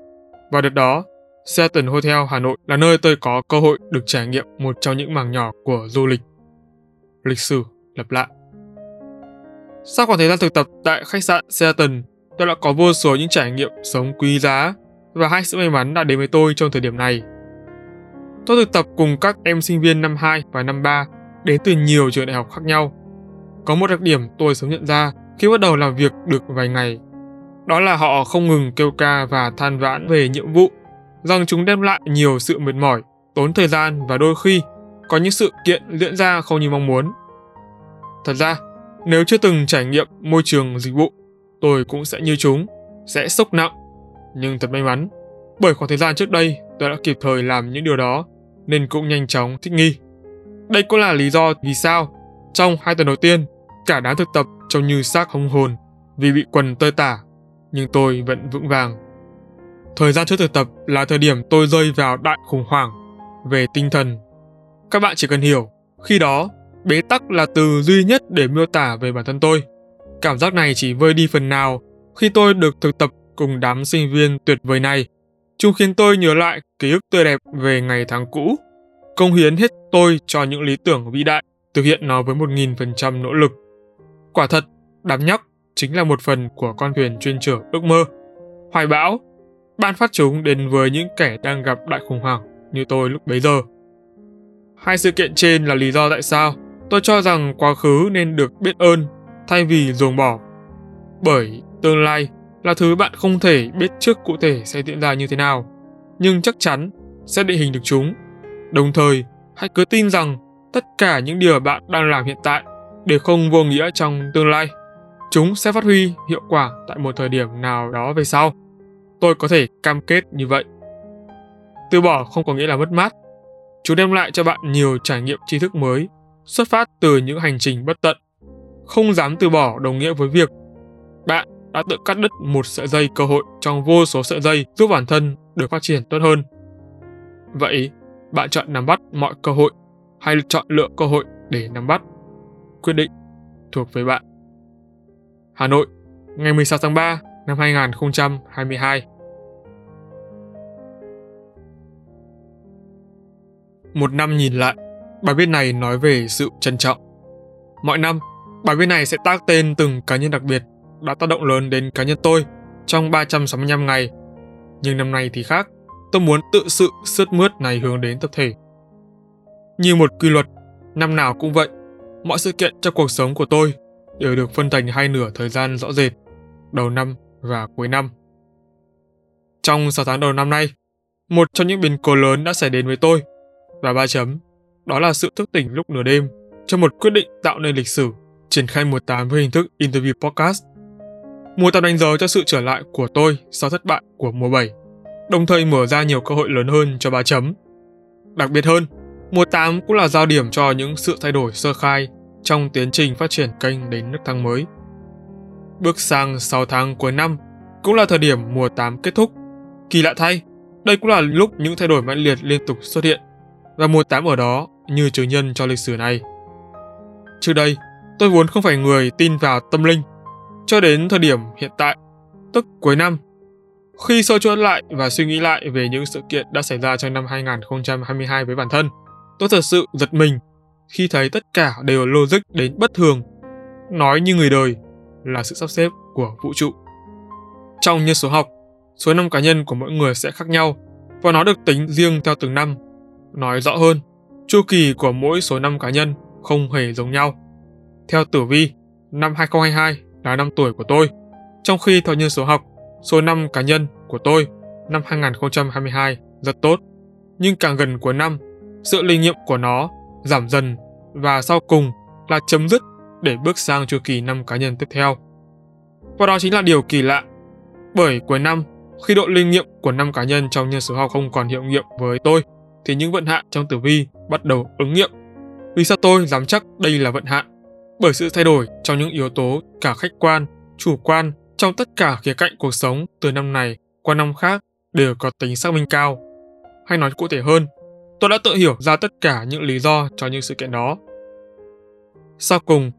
Và đợt đó, Seattle Hotel Hà Nội là nơi tôi có cơ hội được trải nghiệm một trong những mảng nhỏ của du lịch. Lịch sử lặp lại. Sau khoảng thời gian thực tập tại khách sạn Seattle, tôi đã có vô số những trải nghiệm sống quý giá và hai sự may mắn đã đến với tôi trong thời điểm này. Tôi thực tập cùng các em sinh viên năm 2 và năm 3 đến từ nhiều trường đại học khác nhau. Có một đặc điểm tôi sớm nhận ra khi bắt đầu làm việc được vài ngày. Đó là họ không ngừng kêu ca và than vãn về nhiệm vụ, rằng chúng đem lại nhiều sự mệt mỏi, tốn thời gian và đôi khi có những sự kiện diễn ra không như mong muốn. Thật ra, nếu chưa từng trải nghiệm môi trường dịch vụ, tôi cũng sẽ như chúng, sẽ sốc nặng. Nhưng thật may mắn, bởi khoảng thời gian trước đây tôi đã kịp thời làm những điều đó, nên cũng nhanh chóng thích nghi. Đây cũng là lý do vì sao, trong hai tuần đầu tiên, cả đám thực tập trông như xác hông hồn vì bị quần tơi tả, nhưng tôi vẫn vững vàng. Thời gian trước thực tập là thời điểm tôi rơi vào đại khủng hoảng về tinh thần. Các bạn chỉ cần hiểu, khi đó, bế tắc là từ duy nhất để miêu tả về bản thân tôi. Cảm giác này chỉ vơi đi phần nào khi tôi được thực tập cùng đám sinh viên tuyệt vời này. Chúng khiến tôi nhớ lại ký ức tươi đẹp về ngày tháng cũ, công hiến hết tôi cho những lý tưởng vĩ đại, thực hiện nó với một nghìn phần trăm nỗ lực. Quả thật, đám nhóc chính là một phần của con thuyền chuyên chở ước mơ. Hoài bão, ban phát chúng đến với những kẻ đang gặp đại khủng hoảng như tôi lúc bấy giờ. Hai sự kiện trên là lý do tại sao tôi cho rằng quá khứ nên được biết ơn thay vì ruồng bỏ. Bởi tương lai là thứ bạn không thể biết trước cụ thể sẽ diễn ra như thế nào, nhưng chắc chắn sẽ định hình được chúng. Đồng thời, hãy cứ tin rằng tất cả những điều bạn đang làm hiện tại để không vô nghĩa trong tương lai. Chúng sẽ phát huy hiệu quả tại một thời điểm nào đó về sau. Tôi có thể cam kết như vậy. Từ bỏ không có nghĩa là mất mát. Chúng đem lại cho bạn nhiều trải nghiệm tri thức mới, xuất phát từ những hành trình bất tận. Không dám từ bỏ đồng nghĩa với việc bạn đã tự cắt đứt một sợi dây cơ hội trong vô số sợi dây giúp bản thân được phát triển tốt hơn. Vậy, bạn chọn nắm bắt mọi cơ hội hay chọn lựa cơ hội để nắm bắt? Quyết định thuộc về bạn. Hà Nội, ngày 16 tháng 3 năm 2022. Một năm nhìn lại, bài viết này nói về sự trân trọng. Mọi năm, bài viết này sẽ tác tên từng cá nhân đặc biệt đã tác động lớn đến cá nhân tôi trong 365 ngày. Nhưng năm nay thì khác, tôi muốn tự sự sướt mướt này hướng đến tập thể. Như một quy luật, năm nào cũng vậy, mọi sự kiện trong cuộc sống của tôi đều được phân thành hai nửa thời gian rõ rệt, đầu năm và cuối năm. Trong 6 tháng đầu năm nay, một trong những biến cố lớn đã xảy đến với tôi và ba chấm, đó là sự thức tỉnh lúc nửa đêm cho một quyết định tạo nên lịch sử, triển khai mùa 8 với hình thức interview podcast Mùa 8 đánh dấu cho sự trở lại của tôi sau thất bại của mùa 7, đồng thời mở ra nhiều cơ hội lớn hơn cho ba chấm. Đặc biệt hơn, mùa 8 cũng là giao điểm cho những sự thay đổi sơ khai trong tiến trình phát triển kênh đến nước thang mới. Bước sang 6 tháng cuối năm cũng là thời điểm mùa 8 kết thúc. Kỳ lạ thay, đây cũng là lúc những thay đổi mãnh liệt liên tục xuất hiện và mùa 8 ở đó như chứng nhân cho lịch sử này. Trước đây, tôi vốn không phải người tin vào tâm linh cho đến thời điểm hiện tại, tức cuối năm. Khi soi chuỗi lại và suy nghĩ lại về những sự kiện đã xảy ra trong năm 2022 với bản thân, tôi thật sự giật mình khi thấy tất cả đều logic đến bất thường. Nói như người đời là sự sắp xếp của vũ trụ. Trong nhân số học, số năm cá nhân của mỗi người sẽ khác nhau và nó được tính riêng theo từng năm. Nói rõ hơn, chu kỳ của mỗi số năm cá nhân không hề giống nhau. Theo tử vi, năm 2022 là năm tuổi của tôi, trong khi theo nhân số học, số năm cá nhân của tôi năm 2022 rất tốt. Nhưng càng gần cuối năm, sự linh nghiệm của nó giảm dần và sau cùng là chấm dứt để bước sang chu kỳ năm cá nhân tiếp theo. Và đó chính là điều kỳ lạ. Bởi cuối năm, khi độ linh nghiệm của năm cá nhân trong nhân số học không còn hiệu nghiệm với tôi, thì những vận hạn trong tử vi bắt đầu ứng nghiệm. Vì sao tôi dám chắc đây là vận hạn? bởi sự thay đổi trong những yếu tố cả khách quan, chủ quan trong tất cả khía cạnh cuộc sống từ năm này qua năm khác đều có tính xác minh cao. Hay nói cụ thể hơn, tôi đã tự hiểu ra tất cả những lý do cho những sự kiện đó. Sau cùng,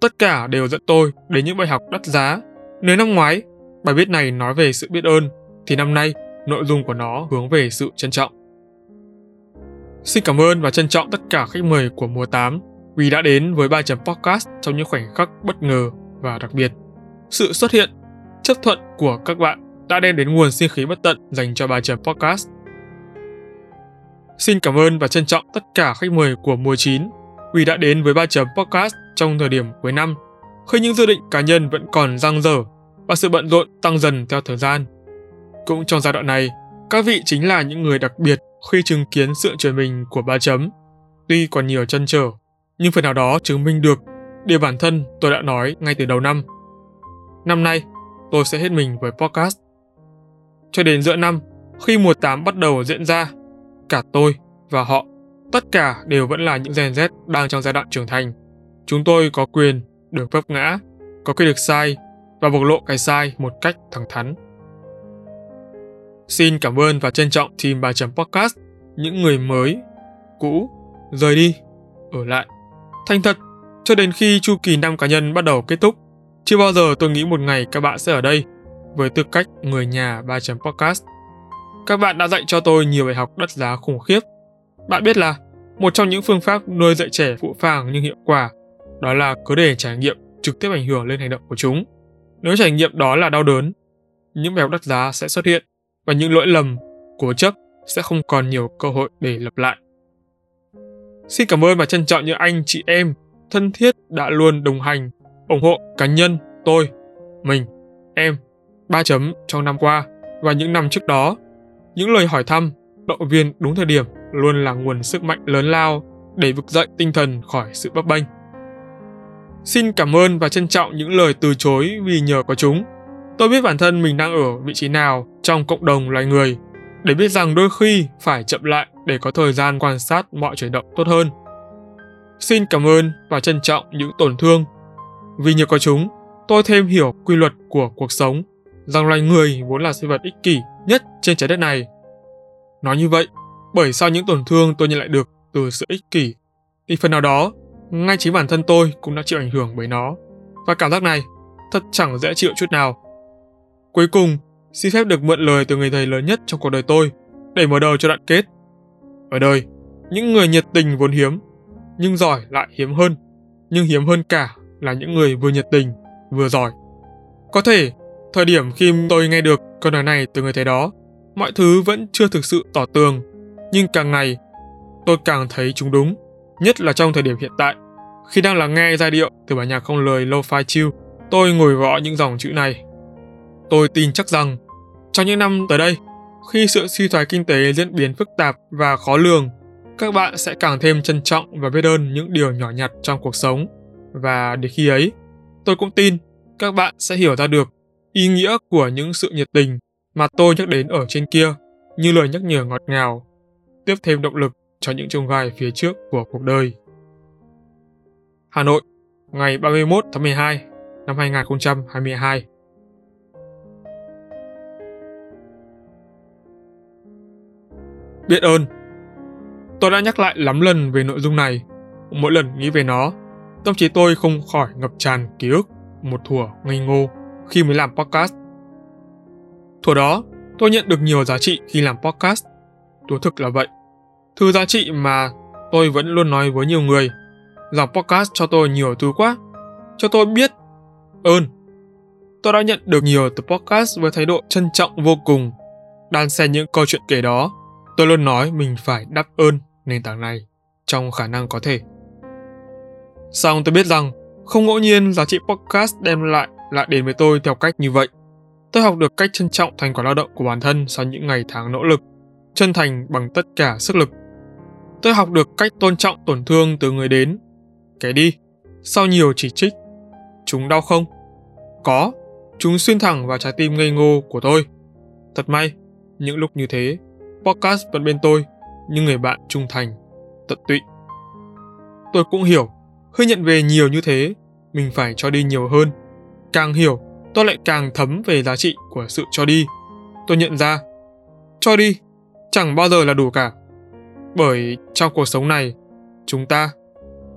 tất cả đều dẫn tôi đến những bài học đắt giá. Nếu năm ngoái, bài viết này nói về sự biết ơn, thì năm nay nội dung của nó hướng về sự trân trọng. Xin cảm ơn và trân trọng tất cả khách mời của mùa 8 vì đã đến với 3 chấm podcast trong những khoảnh khắc bất ngờ và đặc biệt. Sự xuất hiện, chấp thuận của các bạn đã đem đến nguồn sinh khí bất tận dành cho 3 chấm podcast. Xin cảm ơn và trân trọng tất cả khách mời của mùa 9 vì đã đến với ba chấm podcast trong thời điểm cuối năm, khi những dự định cá nhân vẫn còn dang dở và sự bận rộn tăng dần theo thời gian. Cũng trong giai đoạn này, các vị chính là những người đặc biệt khi chứng kiến sự chuyển mình của ba chấm. Tuy còn nhiều chân trở nhưng phần nào đó chứng minh được điều bản thân tôi đã nói ngay từ đầu năm. Năm nay, tôi sẽ hết mình với podcast. Cho đến giữa năm, khi mùa 8 bắt đầu diễn ra, cả tôi và họ, tất cả đều vẫn là những Gen Z đang trong giai đoạn trưởng thành. Chúng tôi có quyền được vấp ngã, có quyền được sai và bộc lộ cái sai một cách thẳng thắn. Xin cảm ơn và trân trọng team 3 podcast, những người mới, cũ, rời đi, ở lại Thành thật, cho đến khi chu kỳ năm cá nhân bắt đầu kết thúc, chưa bao giờ tôi nghĩ một ngày các bạn sẽ ở đây với tư cách người nhà 3 chấm podcast. Các bạn đã dạy cho tôi nhiều bài học đắt giá khủng khiếp. Bạn biết là một trong những phương pháp nuôi dạy trẻ phụ phàng nhưng hiệu quả đó là cứ để trải nghiệm trực tiếp ảnh hưởng lên hành động của chúng. Nếu trải nghiệm đó là đau đớn, những bài học đắt giá sẽ xuất hiện và những lỗi lầm, cố chấp sẽ không còn nhiều cơ hội để lặp lại. Xin cảm ơn và trân trọng những anh chị em thân thiết đã luôn đồng hành, ủng hộ cá nhân, tôi, mình, em, ba chấm trong năm qua và những năm trước đó. Những lời hỏi thăm, động viên đúng thời điểm luôn là nguồn sức mạnh lớn lao để vực dậy tinh thần khỏi sự bấp bênh. Xin cảm ơn và trân trọng những lời từ chối vì nhờ có chúng. Tôi biết bản thân mình đang ở vị trí nào trong cộng đồng loài người, để biết rằng đôi khi phải chậm lại để có thời gian quan sát mọi chuyển động tốt hơn. Xin cảm ơn và trân trọng những tổn thương. Vì nhờ có chúng, tôi thêm hiểu quy luật của cuộc sống, rằng loài người vốn là sinh vật ích kỷ nhất trên trái đất này. Nói như vậy, bởi sau những tổn thương tôi nhận lại được từ sự ích kỷ, thì phần nào đó, ngay chính bản thân tôi cũng đã chịu ảnh hưởng bởi nó. Và cảm giác này thật chẳng dễ chịu chút nào. Cuối cùng, xin phép được mượn lời từ người thầy lớn nhất trong cuộc đời tôi để mở đầu cho đoạn kết. Ở đời, những người nhiệt tình vốn hiếm, nhưng giỏi lại hiếm hơn. Nhưng hiếm hơn cả là những người vừa nhiệt tình, vừa giỏi. Có thể, thời điểm khi tôi nghe được câu nói này từ người thầy đó, mọi thứ vẫn chưa thực sự tỏ tường, nhưng càng ngày tôi càng thấy chúng đúng, nhất là trong thời điểm hiện tại. Khi đang lắng nghe giai điệu từ bản nhạc không lời Lo-Fi Chill, tôi ngồi gõ những dòng chữ này. Tôi tin chắc rằng, trong những năm tới đây, khi sự suy thoái kinh tế diễn biến phức tạp và khó lường, các bạn sẽ càng thêm trân trọng và biết ơn những điều nhỏ nhặt trong cuộc sống. Và để khi ấy, tôi cũng tin các bạn sẽ hiểu ra được ý nghĩa của những sự nhiệt tình mà tôi nhắc đến ở trên kia như lời nhắc nhở ngọt ngào, tiếp thêm động lực cho những chông gai phía trước của cuộc đời. Hà Nội, ngày 31 tháng 12 năm 2022 Biết ơn Tôi đã nhắc lại lắm lần về nội dung này. Mỗi lần nghĩ về nó, tâm trí tôi không khỏi ngập tràn ký ức một thủa ngây ngô khi mới làm podcast. Thuở đó, tôi nhận được nhiều giá trị khi làm podcast. Thú thực là vậy. Thứ giá trị mà tôi vẫn luôn nói với nhiều người. Làm podcast cho tôi nhiều thứ quá. Cho tôi biết ơn. Tôi đã nhận được nhiều từ podcast với thái độ trân trọng vô cùng. Đan xen những câu chuyện kể đó, tôi luôn nói mình phải đáp ơn nền tảng này trong khả năng có thể. Xong tôi biết rằng không ngẫu nhiên giá trị podcast đem lại lại đến với tôi theo cách như vậy. Tôi học được cách trân trọng thành quả lao động của bản thân sau những ngày tháng nỗ lực, chân thành bằng tất cả sức lực. Tôi học được cách tôn trọng tổn thương từ người đến, kẻ đi, sau nhiều chỉ trích. Chúng đau không? Có, chúng xuyên thẳng vào trái tim ngây ngô của tôi. Thật may, những lúc như thế, podcast vẫn bên tôi như người bạn trung thành, tận tụy. Tôi cũng hiểu, khi nhận về nhiều như thế, mình phải cho đi nhiều hơn. Càng hiểu, tôi lại càng thấm về giá trị của sự cho đi. Tôi nhận ra, cho đi chẳng bao giờ là đủ cả. Bởi trong cuộc sống này, chúng ta,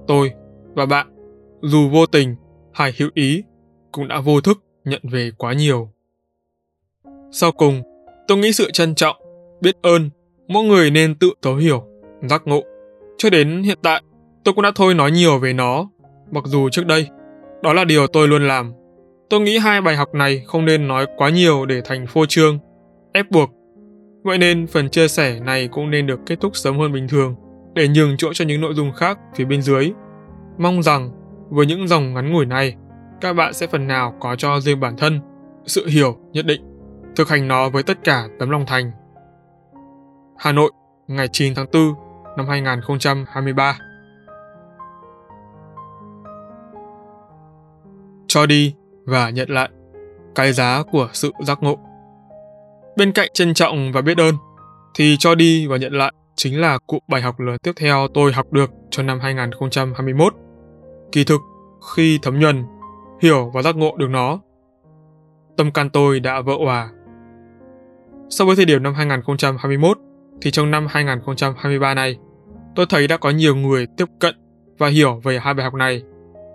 tôi và bạn, dù vô tình hay hữu ý, cũng đã vô thức nhận về quá nhiều. Sau cùng, tôi nghĩ sự trân trọng, biết ơn mỗi người nên tự thấu hiểu, giác ngộ. Cho đến hiện tại, tôi cũng đã thôi nói nhiều về nó, mặc dù trước đây, đó là điều tôi luôn làm. Tôi nghĩ hai bài học này không nên nói quá nhiều để thành phô trương, ép buộc. Vậy nên phần chia sẻ này cũng nên được kết thúc sớm hơn bình thường, để nhường chỗ cho những nội dung khác phía bên dưới. Mong rằng, với những dòng ngắn ngủi này, các bạn sẽ phần nào có cho riêng bản thân sự hiểu nhất định, thực hành nó với tất cả tấm lòng thành. Hà Nội, ngày 9 tháng 4 năm 2023. Cho đi và nhận lại cái giá của sự giác ngộ. Bên cạnh trân trọng và biết ơn, thì cho đi và nhận lại chính là cụm bài học lớn tiếp theo tôi học được cho năm 2021. Kỳ thực, khi thấm nhuần, hiểu và giác ngộ được nó, tâm can tôi đã vỡ hòa. So với thời điểm năm 2021, thì trong năm 2023 này, tôi thấy đã có nhiều người tiếp cận và hiểu về hai bài học này.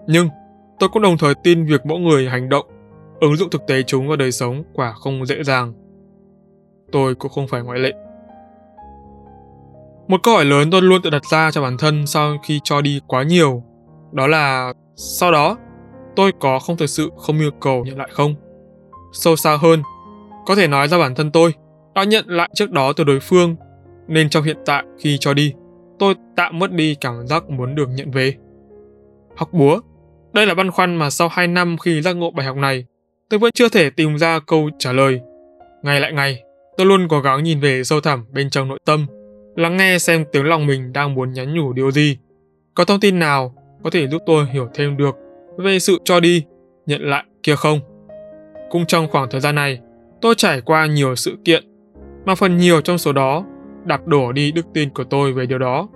Nhưng tôi cũng đồng thời tin việc mỗi người hành động, ứng dụng thực tế chúng vào đời sống quả không dễ dàng. tôi cũng không phải ngoại lệ. Một câu hỏi lớn tôi luôn tự đặt ra cho bản thân sau khi cho đi quá nhiều, đó là sau đó tôi có không thực sự không yêu cầu nhận lại không? Sâu xa hơn, có thể nói ra bản thân tôi đã nhận lại trước đó từ đối phương, nên trong hiện tại khi cho đi, tôi tạm mất đi cảm giác muốn được nhận về. Học búa, đây là băn khoăn mà sau 2 năm khi giác ngộ bài học này, tôi vẫn chưa thể tìm ra câu trả lời. Ngày lại ngày, tôi luôn cố gắng nhìn về sâu thẳm bên trong nội tâm, lắng nghe xem tiếng lòng mình đang muốn nhắn nhủ điều gì. Có thông tin nào có thể giúp tôi hiểu thêm được về sự cho đi, nhận lại kia không? Cũng trong khoảng thời gian này, tôi trải qua nhiều sự kiện, mà phần nhiều trong số đó đạp đổ đi đức tin của tôi về điều đó.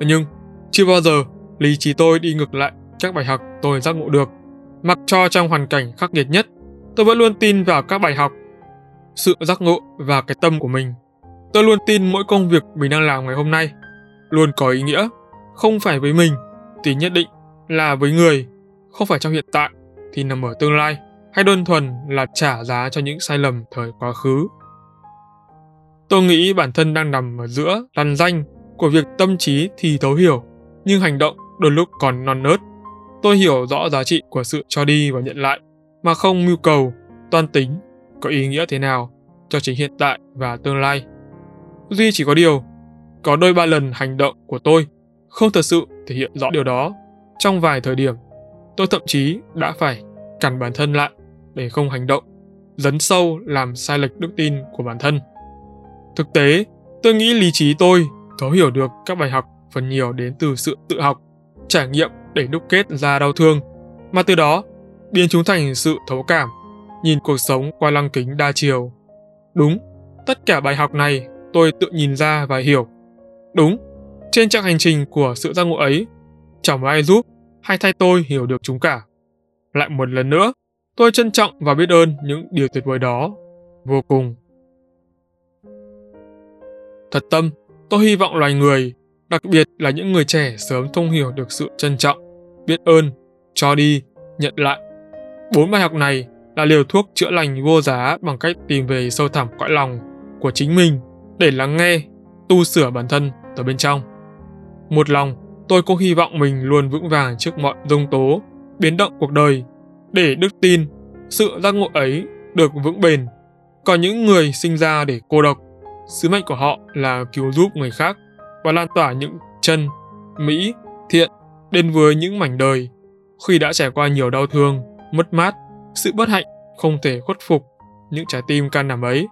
Nhưng, chưa bao giờ lý trí tôi đi ngược lại các bài học tôi giác ngộ được. Mặc cho trong hoàn cảnh khắc nghiệt nhất, tôi vẫn luôn tin vào các bài học, sự giác ngộ và cái tâm của mình. Tôi luôn tin mỗi công việc mình đang làm ngày hôm nay luôn có ý nghĩa, không phải với mình thì nhất định là với người, không phải trong hiện tại thì nằm ở tương lai hay đơn thuần là trả giá cho những sai lầm thời quá khứ. Tôi nghĩ bản thân đang nằm ở giữa lằn danh của việc tâm trí thì thấu hiểu, nhưng hành động đôi lúc còn non nớt. Tôi hiểu rõ giá trị của sự cho đi và nhận lại, mà không mưu cầu, toan tính, có ý nghĩa thế nào cho chính hiện tại và tương lai. Duy chỉ có điều, có đôi ba lần hành động của tôi không thật sự thể hiện rõ điều đó. Trong vài thời điểm, tôi thậm chí đã phải cản bản thân lại để không hành động, dấn sâu làm sai lệch đức tin của bản thân. Thực tế, tôi nghĩ lý trí tôi thấu hiểu được các bài học phần nhiều đến từ sự tự học, trải nghiệm để đúc kết ra đau thương, mà từ đó biến chúng thành sự thấu cảm, nhìn cuộc sống qua lăng kính đa chiều. Đúng, tất cả bài học này tôi tự nhìn ra và hiểu. Đúng, trên chặng hành trình của sự giác ngộ ấy, chẳng ai giúp hay thay tôi hiểu được chúng cả. Lại một lần nữa, tôi trân trọng và biết ơn những điều tuyệt vời đó. Vô cùng. Thật tâm, tôi hy vọng loài người, đặc biệt là những người trẻ sớm thông hiểu được sự trân trọng, biết ơn, cho đi, nhận lại. Bốn bài học này là liều thuốc chữa lành vô giá bằng cách tìm về sâu thẳm cõi lòng của chính mình để lắng nghe, tu sửa bản thân từ bên trong. Một lòng, tôi cũng hy vọng mình luôn vững vàng trước mọi dông tố, biến động cuộc đời, để đức tin, sự giác ngộ ấy được vững bền. Còn những người sinh ra để cô độc, sứ mệnh của họ là cứu giúp người khác và lan tỏa những chân, mỹ, thiện đến với những mảnh đời. Khi đã trải qua nhiều đau thương, mất mát, sự bất hạnh không thể khuất phục những trái tim can đảm ấy.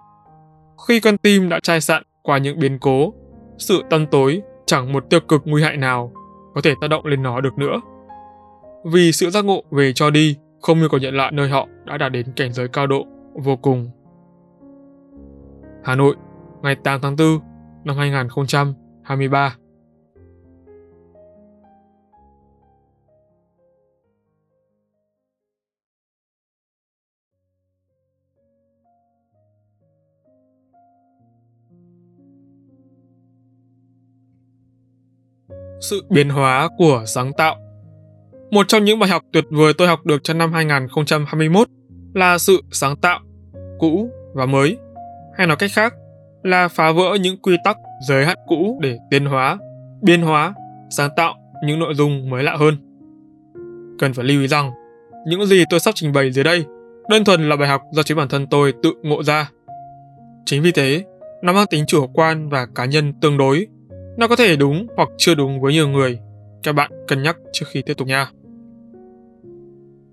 Khi con tim đã chai sạn qua những biến cố, sự tăm tối chẳng một tiêu cực nguy hại nào có thể tác động lên nó được nữa. Vì sự giác ngộ về cho đi không như có nhận lại nơi họ đã đạt đến cảnh giới cao độ vô cùng. Hà Nội, ngày 8 tháng 4 năm 2023 sự biến hóa của sáng tạo. Một trong những bài học tuyệt vời tôi học được trong năm 2021 là sự sáng tạo, cũ và mới. Hay nói cách khác là phá vỡ những quy tắc giới hạn cũ để tiến hóa, biên hóa, sáng tạo những nội dung mới lạ hơn. Cần phải lưu ý rằng, những gì tôi sắp trình bày dưới đây đơn thuần là bài học do chính bản thân tôi tự ngộ ra. Chính vì thế, nó mang tính chủ quan và cá nhân tương đối nó có thể đúng hoặc chưa đúng với nhiều người. Các bạn cân nhắc trước khi tiếp tục nha.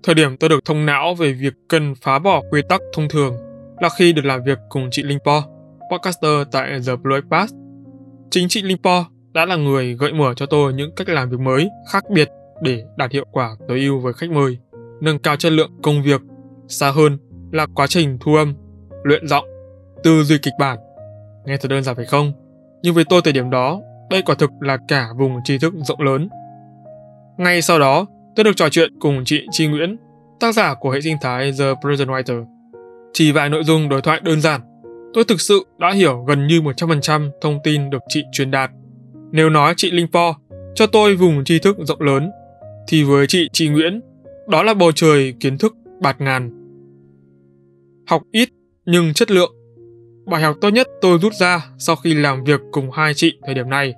Thời điểm tôi được thông não về việc cần phá bỏ quy tắc thông thường là khi được làm việc cùng chị Linh Po, podcaster tại The Blue Pass. Chính chị Limpo đã là người gợi mở cho tôi những cách làm việc mới, khác biệt để đạt hiệu quả tối ưu với khách mời, nâng cao chất lượng công việc. Xa hơn là quá trình thu âm, luyện giọng, tư duy kịch bản. Nghe thật đơn giản phải không? Nhưng với tôi thời điểm đó, đây quả thực là cả vùng tri thức rộng lớn. Ngay sau đó, tôi được trò chuyện cùng chị Chi Nguyễn, tác giả của hệ sinh thái The Prison Writer. Chỉ vài nội dung đối thoại đơn giản, tôi thực sự đã hiểu gần như 100% thông tin được chị truyền đạt. Nếu nói chị Linh Po cho tôi vùng tri thức rộng lớn, thì với chị chị Nguyễn, đó là bầu trời kiến thức bạt ngàn. Học ít nhưng chất lượng bài học tốt nhất tôi rút ra sau khi làm việc cùng hai chị thời điểm này,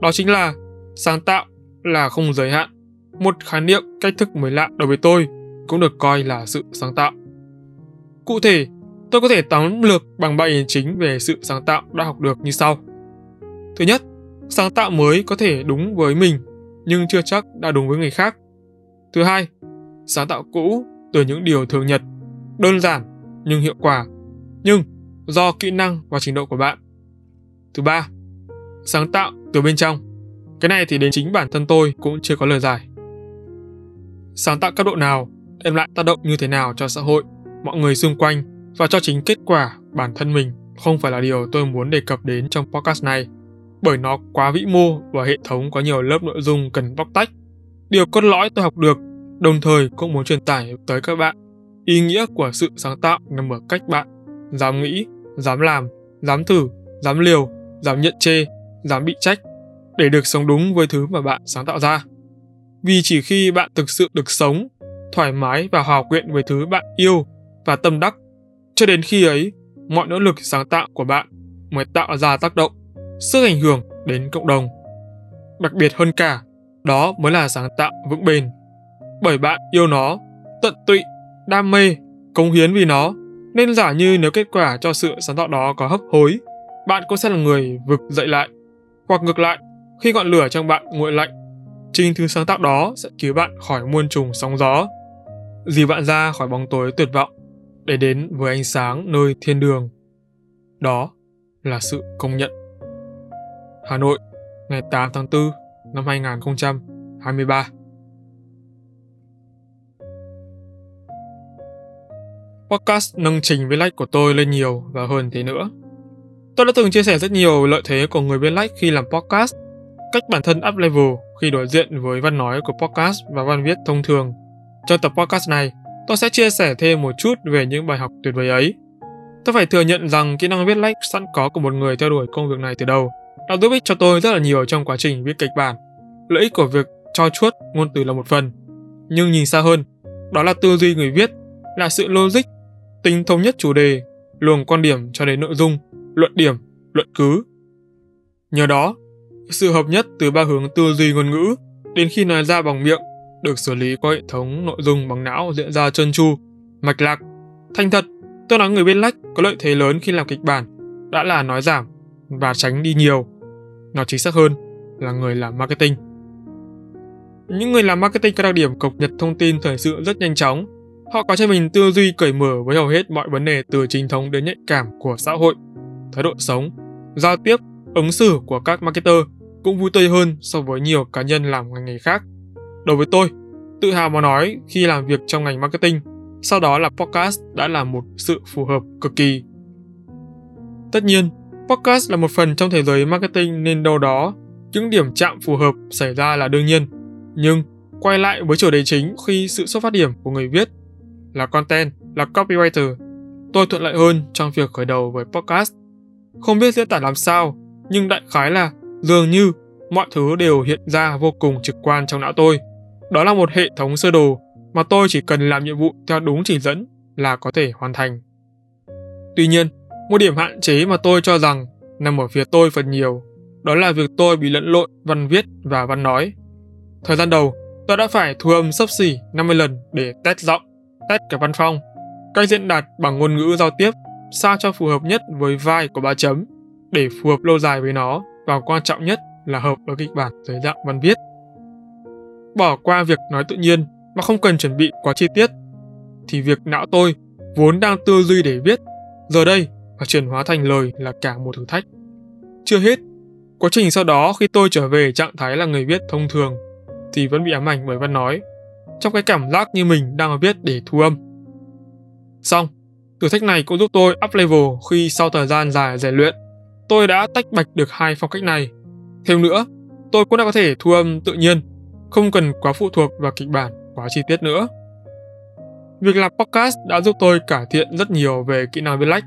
đó chính là sáng tạo là không giới hạn. Một khái niệm cách thức mới lạ đối với tôi cũng được coi là sự sáng tạo. Cụ thể, tôi có thể tóm lược bằng ba ý chính về sự sáng tạo đã học được như sau. Thứ nhất, sáng tạo mới có thể đúng với mình nhưng chưa chắc đã đúng với người khác. Thứ hai, sáng tạo cũ từ những điều thường nhật, đơn giản nhưng hiệu quả, nhưng do kỹ năng và trình độ của bạn. Thứ ba, sáng tạo từ bên trong. Cái này thì đến chính bản thân tôi cũng chưa có lời giải. Sáng tạo cấp độ nào đem lại tác động như thế nào cho xã hội, mọi người xung quanh và cho chính kết quả bản thân mình không phải là điều tôi muốn đề cập đến trong podcast này, bởi nó quá vĩ mô và hệ thống có nhiều lớp nội dung cần bóc tách. Điều cốt lõi tôi học được, đồng thời cũng muốn truyền tải tới các bạn. Ý nghĩa của sự sáng tạo nằm ở cách bạn dám nghĩ, dám làm, dám thử, dám liều, dám nhận chê, dám bị trách để được sống đúng với thứ mà bạn sáng tạo ra. Vì chỉ khi bạn thực sự được sống, thoải mái và hòa quyện với thứ bạn yêu và tâm đắc, cho đến khi ấy, mọi nỗ lực sáng tạo của bạn mới tạo ra tác động, sức ảnh hưởng đến cộng đồng. Đặc biệt hơn cả, đó mới là sáng tạo vững bền. Bởi bạn yêu nó, tận tụy, đam mê, cống hiến vì nó, nên giả như nếu kết quả cho sự sáng tạo đó có hấp hối, bạn cũng sẽ là người vực dậy lại. Hoặc ngược lại, khi ngọn lửa trong bạn nguội lạnh, chính thứ sáng tạo đó sẽ cứu bạn khỏi muôn trùng sóng gió, dìu bạn ra khỏi bóng tối tuyệt vọng để đến với ánh sáng nơi thiên đường. Đó là sự công nhận. Hà Nội, ngày 8 tháng 4 năm 2023. Podcast nâng trình viết lách của tôi lên nhiều và hơn thế nữa. Tôi đã từng chia sẻ rất nhiều lợi thế của người viết lách khi làm podcast, cách bản thân up level khi đối diện với văn nói của podcast và văn viết thông thường. Trong tập podcast này, tôi sẽ chia sẻ thêm một chút về những bài học tuyệt vời ấy. Tôi phải thừa nhận rằng kỹ năng viết lách sẵn có của một người theo đuổi công việc này từ đầu đã giúp ích cho tôi rất là nhiều trong quá trình viết kịch bản. Lợi ích của việc cho chuốt ngôn từ là một phần, nhưng nhìn xa hơn, đó là tư duy người viết, là sự logic, tính thống nhất chủ đề, luồng quan điểm cho đến nội dung, luận điểm, luận cứ. Nhờ đó, sự hợp nhất từ ba hướng tư duy ngôn ngữ đến khi nói ra bằng miệng được xử lý qua hệ thống nội dung bằng não diễn ra trơn tru, mạch lạc. Thành thật, tôi nói người bên lách có lợi thế lớn khi làm kịch bản, đã là nói giảm và tránh đi nhiều. Nói chính xác hơn là người làm marketing. Những người làm marketing có đặc điểm cập nhật thông tin thời sự rất nhanh chóng. Họ có cho mình tư duy cởi mở với hầu hết mọi vấn đề từ chính thống đến nhạy cảm của xã hội, thái độ sống, giao tiếp, ứng xử của các marketer cũng vui tươi hơn so với nhiều cá nhân làm ngành nghề khác. Đối với tôi, tự hào mà nói khi làm việc trong ngành marketing, sau đó là podcast đã là một sự phù hợp cực kỳ. Tất nhiên, podcast là một phần trong thế giới marketing nên đâu đó những điểm chạm phù hợp xảy ra là đương nhiên. Nhưng quay lại với chủ đề chính khi sự xuất phát điểm của người viết là content, là copywriter, tôi thuận lợi hơn trong việc khởi đầu với podcast. Không biết diễn tả làm sao, nhưng đại khái là dường như mọi thứ đều hiện ra vô cùng trực quan trong não tôi. Đó là một hệ thống sơ đồ mà tôi chỉ cần làm nhiệm vụ theo đúng chỉ dẫn là có thể hoàn thành. Tuy nhiên, một điểm hạn chế mà tôi cho rằng nằm ở phía tôi phần nhiều, đó là việc tôi bị lẫn lộn văn viết và văn nói. Thời gian đầu, tôi đã phải thu âm sấp xỉ 50 lần để test giọng, test cả văn phong, cách diễn đạt bằng ngôn ngữ giao tiếp sao cho phù hợp nhất với vai của ba chấm để phù hợp lâu dài với nó và quan trọng nhất là hợp với kịch bản dưới dạng văn viết. Bỏ qua việc nói tự nhiên mà không cần chuẩn bị quá chi tiết, thì việc não tôi vốn đang tư duy để viết, giờ đây và chuyển hóa thành lời là cả một thử thách. Chưa hết, quá trình sau đó khi tôi trở về trạng thái là người viết thông thường thì vẫn bị ám ảnh bởi văn nói, trong cái cảm giác như mình đang viết để thu âm. Xong, thử thách này cũng giúp tôi up level khi sau thời gian dài rèn luyện, tôi đã tách bạch được hai phong cách này. Thêm nữa, tôi cũng đã có thể thu âm tự nhiên, không cần quá phụ thuộc vào kịch bản quá chi tiết nữa. Việc làm podcast đã giúp tôi cải thiện rất nhiều về kỹ năng viết lách.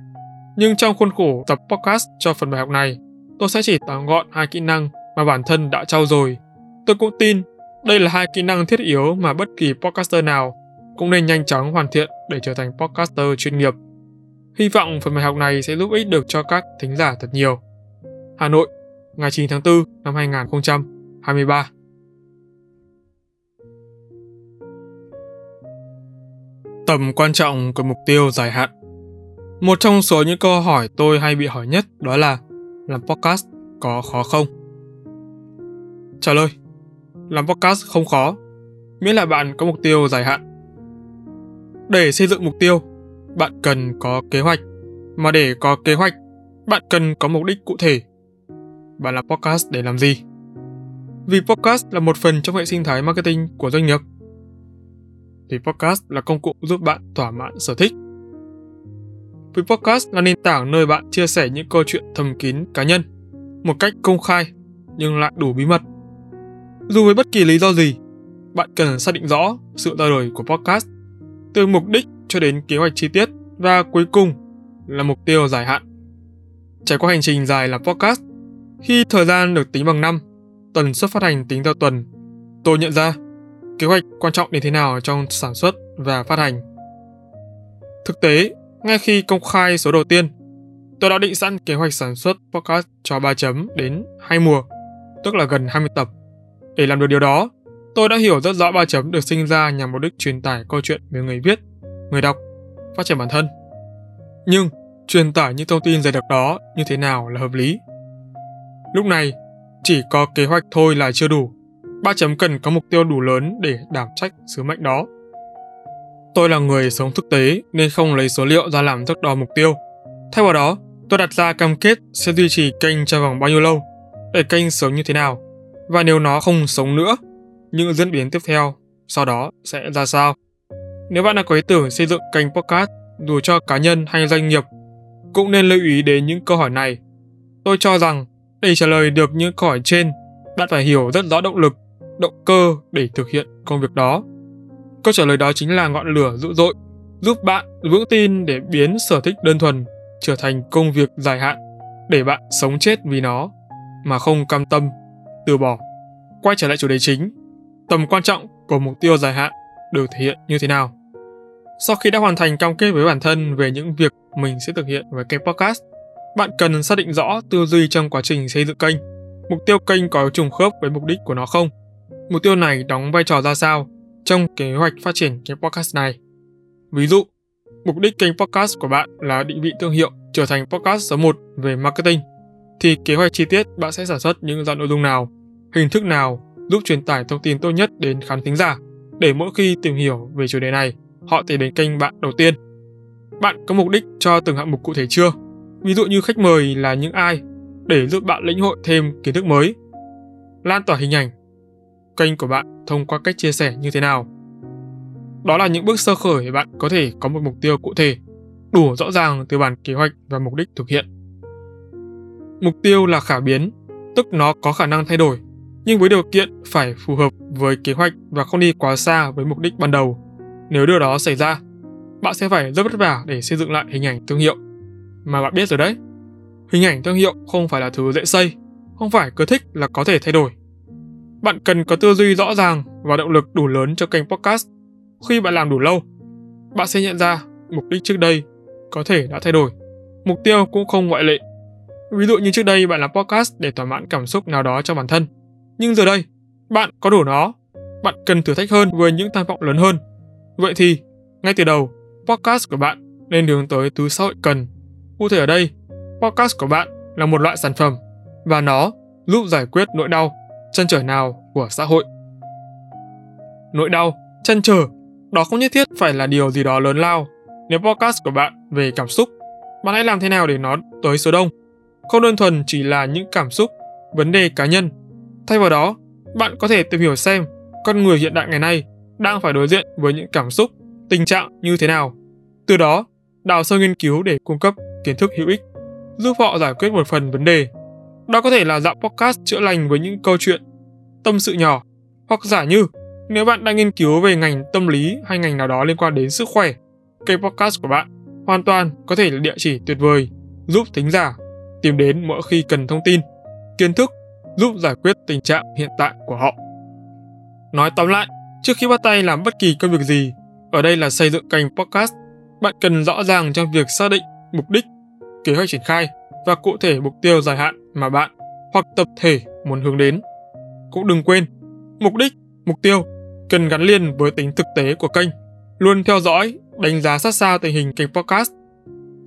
Nhưng trong khuôn khổ tập podcast cho phần bài học này, tôi sẽ chỉ tóm gọn hai kỹ năng mà bản thân đã trau dồi. Tôi cũng tin đây là hai kỹ năng thiết yếu mà bất kỳ podcaster nào cũng nên nhanh chóng hoàn thiện để trở thành podcaster chuyên nghiệp. Hy vọng phần bài học này sẽ giúp ích được cho các thính giả thật nhiều. Hà Nội, ngày 9 tháng 4 năm 2023. Tầm quan trọng của mục tiêu dài hạn Một trong số những câu hỏi tôi hay bị hỏi nhất đó là làm podcast có khó không? Trả lời Làm podcast không khó, miễn là bạn có mục tiêu dài hạn. Để xây dựng mục tiêu, bạn cần có kế hoạch, mà để có kế hoạch, bạn cần có mục đích cụ thể. Bạn làm podcast để làm gì? Vì podcast là một phần trong hệ sinh thái marketing của doanh nghiệp. Vì podcast là công cụ giúp bạn thỏa mãn sở thích. Vì podcast là nền tảng nơi bạn chia sẻ những câu chuyện thầm kín cá nhân một cách công khai nhưng lại đủ bí mật. Dù với bất kỳ lý do gì, bạn cần xác định rõ sự ra đời của podcast từ mục đích cho đến kế hoạch chi tiết và cuối cùng là mục tiêu dài hạn. Trải qua hành trình dài làm podcast, khi thời gian được tính bằng năm, tần suất phát hành tính theo tuần, tôi nhận ra kế hoạch quan trọng đến thế nào trong sản xuất và phát hành. Thực tế, ngay khi công khai số đầu tiên, tôi đã định sẵn kế hoạch sản xuất podcast cho 3 chấm đến 2 mùa, tức là gần 20 tập. Để làm được điều đó, tôi đã hiểu rất rõ 3 chấm được sinh ra nhằm mục đích truyền tải câu chuyện về người viết, người đọc, phát triển bản thân. Nhưng, truyền tải những thông tin dày đặc đó như thế nào là hợp lý? Lúc này, chỉ có kế hoạch thôi là chưa đủ. Ba chấm cần có mục tiêu đủ lớn để đảm trách sứ mệnh đó. Tôi là người sống thực tế nên không lấy số liệu ra làm thước đo mục tiêu. Thay vào đó, tôi đặt ra cam kết sẽ duy trì kênh trong vòng bao nhiêu lâu, để kênh sống như thế nào, và nếu nó không sống nữa, những diễn biến tiếp theo sau đó sẽ ra sao. Nếu bạn đã có ý tưởng xây dựng kênh podcast dù cho cá nhân hay doanh nghiệp, cũng nên lưu ý đến những câu hỏi này. Tôi cho rằng để trả lời được những câu hỏi trên, bạn phải hiểu rất rõ động lực, động cơ để thực hiện công việc đó. Câu trả lời đó chính là ngọn lửa dữ dội, giúp bạn vững tin để biến sở thích đơn thuần trở thành công việc dài hạn, để bạn sống chết vì nó mà không cam tâm, từ bỏ. Quay trở lại chủ đề chính, tầm quan trọng của mục tiêu dài hạn được thể hiện như thế nào? Sau khi đã hoàn thành cam kết với bản thân về những việc mình sẽ thực hiện với kênh podcast, bạn cần xác định rõ tư duy trong quá trình xây dựng kênh. Mục tiêu kênh có trùng khớp với mục đích của nó không? Mục tiêu này đóng vai trò ra sao trong kế hoạch phát triển kênh podcast này? Ví dụ, mục đích kênh podcast của bạn là định vị thương hiệu trở thành podcast số 1 về marketing, thì kế hoạch chi tiết bạn sẽ sản xuất những dạng nội dung nào, hình thức nào giúp truyền tải thông tin tốt nhất đến khán thính giả để mỗi khi tìm hiểu về chủ đề này, họ tìm đến kênh bạn đầu tiên. Bạn có mục đích cho từng hạng mục cụ thể chưa? Ví dụ như khách mời là những ai để giúp bạn lĩnh hội thêm kiến thức mới. Lan tỏa hình ảnh. Kênh của bạn thông qua cách chia sẻ như thế nào? Đó là những bước sơ khởi để bạn có thể có một mục tiêu cụ thể, đủ rõ ràng từ bản kế hoạch và mục đích thực hiện. Mục tiêu là khả biến, tức nó có khả năng thay đổi, nhưng với điều kiện phải phù hợp với kế hoạch và không đi quá xa với mục đích ban đầu. Nếu điều đó xảy ra, bạn sẽ phải rất vất vả để xây dựng lại hình ảnh thương hiệu. Mà bạn biết rồi đấy, hình ảnh thương hiệu không phải là thứ dễ xây, không phải cứ thích là có thể thay đổi. Bạn cần có tư duy rõ ràng và động lực đủ lớn cho kênh podcast. Khi bạn làm đủ lâu, bạn sẽ nhận ra mục đích trước đây có thể đã thay đổi. Mục tiêu cũng không ngoại lệ. Ví dụ như trước đây bạn làm podcast để thỏa mãn cảm xúc nào đó cho bản thân. Nhưng giờ đây, bạn có đủ nó. Bạn cần thử thách hơn với những tham vọng lớn hơn. Vậy thì, ngay từ đầu, podcast của bạn nên hướng tới thứ xã hội cần. Cụ thể ở đây, podcast của bạn là một loại sản phẩm và nó giúp giải quyết nỗi đau, chân trở nào của xã hội. Nỗi đau, chân trở, đó không nhất thiết phải là điều gì đó lớn lao. Nếu podcast của bạn về cảm xúc, bạn hãy làm thế nào để nó tới số đông. Không đơn thuần chỉ là những cảm xúc, vấn đề cá nhân. Thay vào đó, bạn có thể tìm hiểu xem con người hiện đại ngày nay đang phải đối diện với những cảm xúc, tình trạng như thế nào. Từ đó, đào sâu nghiên cứu để cung cấp kiến thức hữu ích, giúp họ giải quyết một phần vấn đề. Đó có thể là dạng podcast chữa lành với những câu chuyện, tâm sự nhỏ, hoặc giả như nếu bạn đang nghiên cứu về ngành tâm lý hay ngành nào đó liên quan đến sức khỏe, kênh podcast của bạn hoàn toàn có thể là địa chỉ tuyệt vời giúp thính giả tìm đến mỗi khi cần thông tin, kiến thức giúp giải quyết tình trạng hiện tại của họ. Nói tóm lại, trước khi bắt tay làm bất kỳ công việc gì, ở đây là xây dựng kênh podcast, bạn cần rõ ràng trong việc xác định mục đích, kế hoạch triển khai và cụ thể mục tiêu dài hạn mà bạn hoặc tập thể muốn hướng đến. Cũng đừng quên, mục đích, mục tiêu cần gắn liền với tính thực tế của kênh. Luôn theo dõi, đánh giá sát sao tình hình kênh podcast,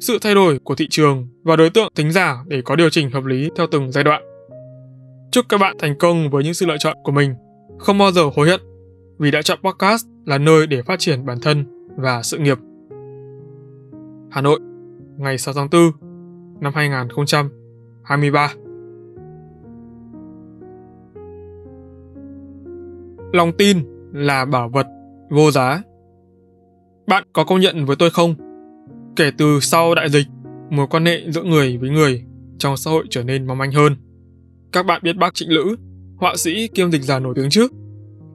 sự thay đổi của thị trường và đối tượng thính giả để có điều chỉnh hợp lý theo từng giai đoạn. Chúc các bạn thành công với những sự lựa chọn của mình, không bao giờ hối hận vì đã chọn podcast là nơi để phát triển bản thân và sự nghiệp. Hà Nội, ngày 6 tháng 4 năm 2023. Lòng tin là bảo vật vô giá. Bạn có công nhận với tôi không? Kể từ sau đại dịch, mối quan hệ giữa người với người trong xã hội trở nên mong manh hơn. Các bạn biết bác Trịnh Lữ, họa sĩ kiêm dịch giả nổi tiếng trước.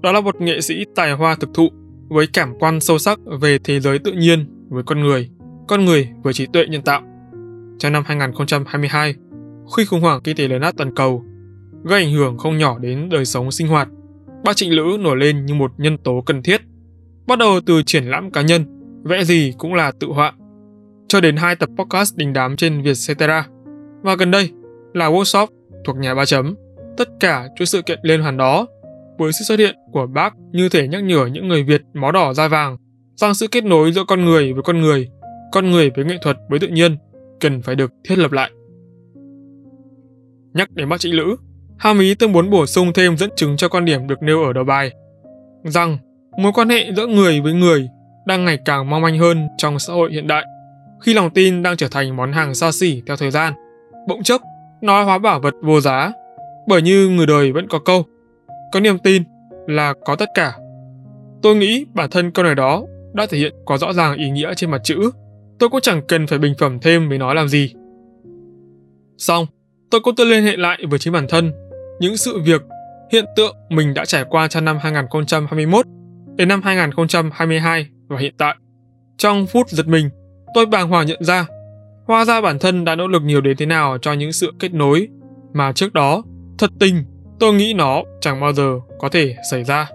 Đó là một nghệ sĩ tài hoa thực thụ với cảm quan sâu sắc về thế giới tự nhiên với con người, con người với trí tuệ nhân tạo. Trong năm 2022, khi khủng hoảng kinh tế lớn át toàn cầu gây ảnh hưởng không nhỏ đến đời sống sinh hoạt, bác Trịnh Lữ nổi lên như một nhân tố cần thiết. Bắt đầu từ triển lãm cá nhân, vẽ gì cũng là tự họa, cho đến hai tập podcast đình đám trên Vietcetera. Và gần đây là workshop thuộc nhà ba chấm. Tất cả chuỗi sự kiện liên hoàn đó với sự xuất hiện của bác như thể nhắc nhở những người Việt máu đỏ da vàng rằng sự kết nối giữa con người với con người, con người với nghệ thuật với tự nhiên cần phải được thiết lập lại. Nhắc đến bác Trịnh Lữ, Hàm ý tôi muốn bổ sung thêm dẫn chứng cho quan điểm được nêu ở đầu bài, rằng mối quan hệ giữa người với người đang ngày càng mong manh hơn trong xã hội hiện đại, khi lòng tin đang trở thành món hàng xa xỉ theo thời gian. Bỗng chốc, nói hóa bảo vật vô giá, bởi như người đời vẫn có câu, có niềm tin là có tất cả. Tôi nghĩ bản thân câu này đó đã thể hiện quá rõ ràng ý nghĩa trên mặt chữ, tôi cũng chẳng cần phải bình phẩm thêm với nó làm gì. Xong, tôi cũng tự liên hệ lại với chính bản thân, những sự việc, hiện tượng mình đã trải qua trong năm 2021 đến năm 2022 và hiện tại. Trong phút giật mình, tôi bàng hoàng nhận ra, hóa ra bản thân đã nỗ lực nhiều đến thế nào cho những sự kết nối mà trước đó, thật tình, tôi nghĩ nó chẳng bao giờ có thể xảy ra.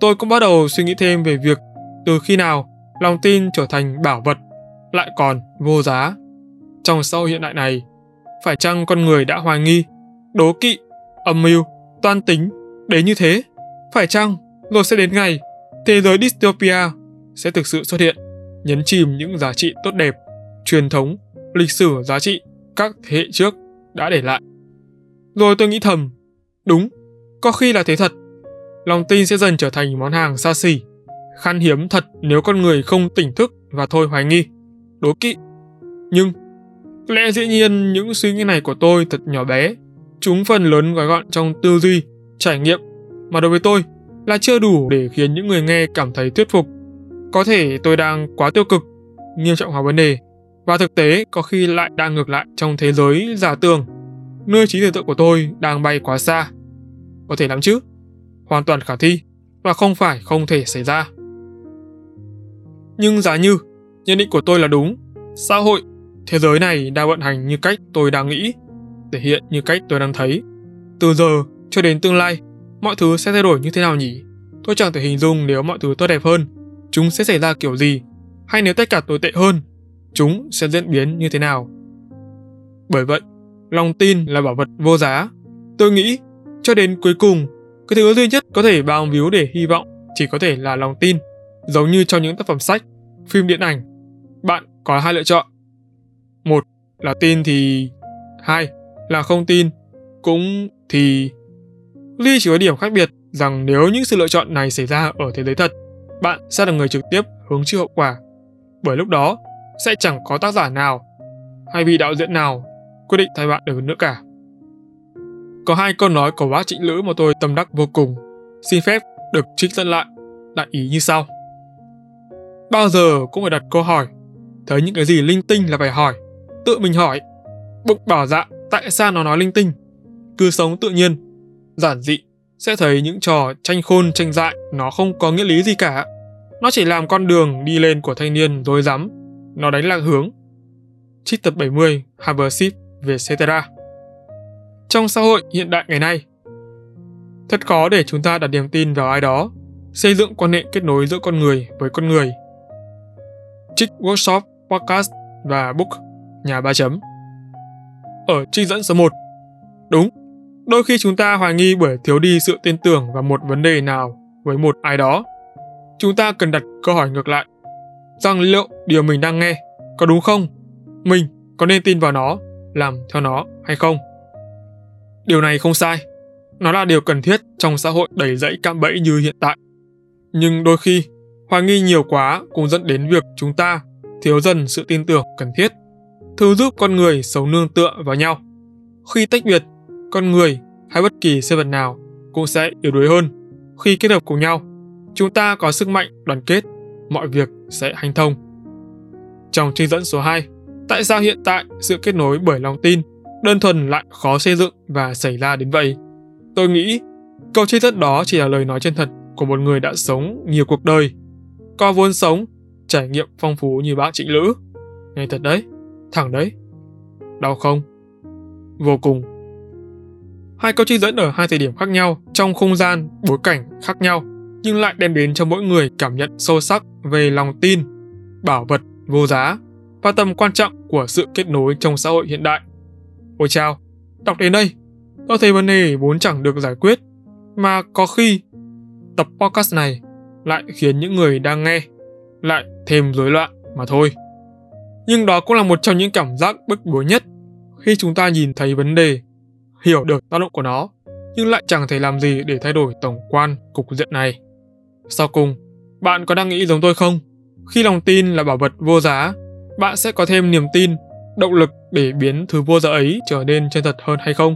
Tôi cũng bắt đầu suy nghĩ thêm về việc từ khi nào lòng tin trở thành bảo vật lại còn vô giá. Trong xã hội hiện đại này, phải chăng con người đã hoài nghi, đố kỵ, âm mưu, toan tính đến như thế? Phải chăng rồi sẽ đến ngày thế giới dystopia sẽ thực sự xuất hiện, nhấn chìm những giá trị tốt đẹp, truyền thống, lịch sử giá trị các thế hệ trước đã để lại. Rồi tôi nghĩ thầm, đúng, có khi là thế thật. Lòng tin sẽ dần trở thành món hàng xa xỉ, khan hiếm thật nếu con người không tỉnh thức và thôi hoài nghi, đố kỵ. Nhưng, lẽ dĩ nhiên những suy nghĩ này của tôi thật nhỏ bé, chúng phần lớn gói gọn trong tư duy, trải nghiệm, mà đối với tôi là chưa đủ để khiến những người nghe cảm thấy thuyết phục. Có thể tôi đang quá tiêu cực, nghiêm trọng hóa vấn đề, và thực tế có khi lại đang ngược lại trong thế giới giả tưởng, nơi trí tưởng tượng của tôi đang bay quá xa. Có thể lắm chứ, hoàn toàn khả thi và không phải không thể xảy ra. Nhưng giá như nhận định của tôi là đúng, xã hội, thế giới này đang vận hành như cách tôi đang nghĩ, thể hiện như cách tôi đang thấy. Từ giờ cho đến tương lai, mọi thứ sẽ thay đổi như thế nào nhỉ? Tôi chẳng thể hình dung nếu mọi thứ tốt đẹp hơn, chúng sẽ xảy ra kiểu gì, hay nếu tất cả tồi tệ hơn, chúng sẽ diễn biến như thế nào. Bởi vậy, lòng tin là bảo vật vô giá. Tôi nghĩ, cho đến cuối cùng, cái thứ duy nhất có thể bao víu để hy vọng chỉ có thể là lòng tin, giống như trong những tác phẩm sách, phim điện ảnh. Bạn có hai lựa chọn. Một là tin thì... Hai là không tin. Cũng thì... Ly chỉ có điểm khác biệt rằng nếu những sự lựa chọn này xảy ra ở thế giới thật, bạn sẽ là người trực tiếp hứng chịu hậu quả. Bởi lúc đó, sẽ chẳng có tác giả nào hay vị đạo diễn nào quyết định thay bạn được nữa cả. Có hai câu nói của bác Trịnh Lữ mà tôi tâm đắc vô cùng, xin phép được trích dẫn lại, đại ý như sau. Bao giờ cũng phải đặt câu hỏi, thấy những cái gì linh tinh là phải hỏi, tự mình hỏi. Bụng bảo dạ, tại sao nó nói linh tinh? Cứ sống tự nhiên, giản dị, sẽ thấy những trò tranh khôn tranh dại nó không có nghĩa lý gì cả. Nó chỉ làm con đường đi lên của thanh niên dối rắm nó đánh lạc hướng. Trích tập 70 Habership về Cetera. Trong xã hội hiện đại ngày nay, thật khó để chúng ta đặt niềm tin vào ai đó, xây dựng quan hệ kết nối giữa con người với con người. Trích workshop podcast và Book, nhà ba chấm. Ở trích dẫn số 1. Đúng, đôi khi chúng ta hoài nghi bởi thiếu đi sự tin tưởng vào một vấn đề nào với một ai đó. Chúng ta cần đặt câu hỏi ngược lại, rằng liệu điều mình đang nghe có đúng không? Mình có nên tin vào nó, làm theo nó hay không? Điều này không sai. Nó là điều cần thiết trong xã hội đầy dẫy cạm bẫy như hiện tại. Nhưng đôi khi, hoài nghi nhiều quá cũng dẫn đến việc chúng ta thiếu dần sự tin tưởng cần thiết, thứ giúp con người sống nương tựa vào nhau. Khi tách biệt, con người hay bất kỳ sinh vật nào cũng sẽ yếu đuối hơn. Khi kết hợp cùng nhau, chúng ta có sức mạnh đoàn kết, mọi việc sẽ hành thông. Trong trích dẫn số 2, tại sao hiện tại sự kết nối bởi lòng tin đơn thuần lại khó xây dựng và xảy ra đến vậy? Tôi nghĩ câu trích dẫn đó chỉ là lời nói chân thật của một người đã sống nhiều cuộc đời, có vốn sống, trải nghiệm phong phú như bác Trịnh Lữ. Nghe thật đấy, thẳng đấy. Đau không? Vô cùng. Hai câu trích dẫn ở hai thời điểm khác nhau, trong không gian, bối cảnh khác nhau, nhưng lại đem đến cho mỗi người cảm nhận sâu sắc về lòng tin, bảo vật vô giá và tầm quan trọng của sự kết nối trong xã hội hiện đại. Ôi chao, đọc đến đây, tôi thấy vấn đề vốn chẳng được giải quyết, mà có khi tập podcast này lại khiến những người đang nghe lại thêm rối loạn mà thôi. Nhưng đó cũng là một trong những cảm giác bức bối nhất khi chúng ta nhìn thấy vấn đề, hiểu được tác động của nó, nhưng lại chẳng thể làm gì để thay đổi tổng quan cục diện này. Sau cùng, bạn có đang nghĩ giống tôi không? Khi lòng tin là bảo vật vô giá, bạn sẽ có thêm niềm tin, động lực để biến thứ vô giá ấy trở nên chân thật hơn hay không?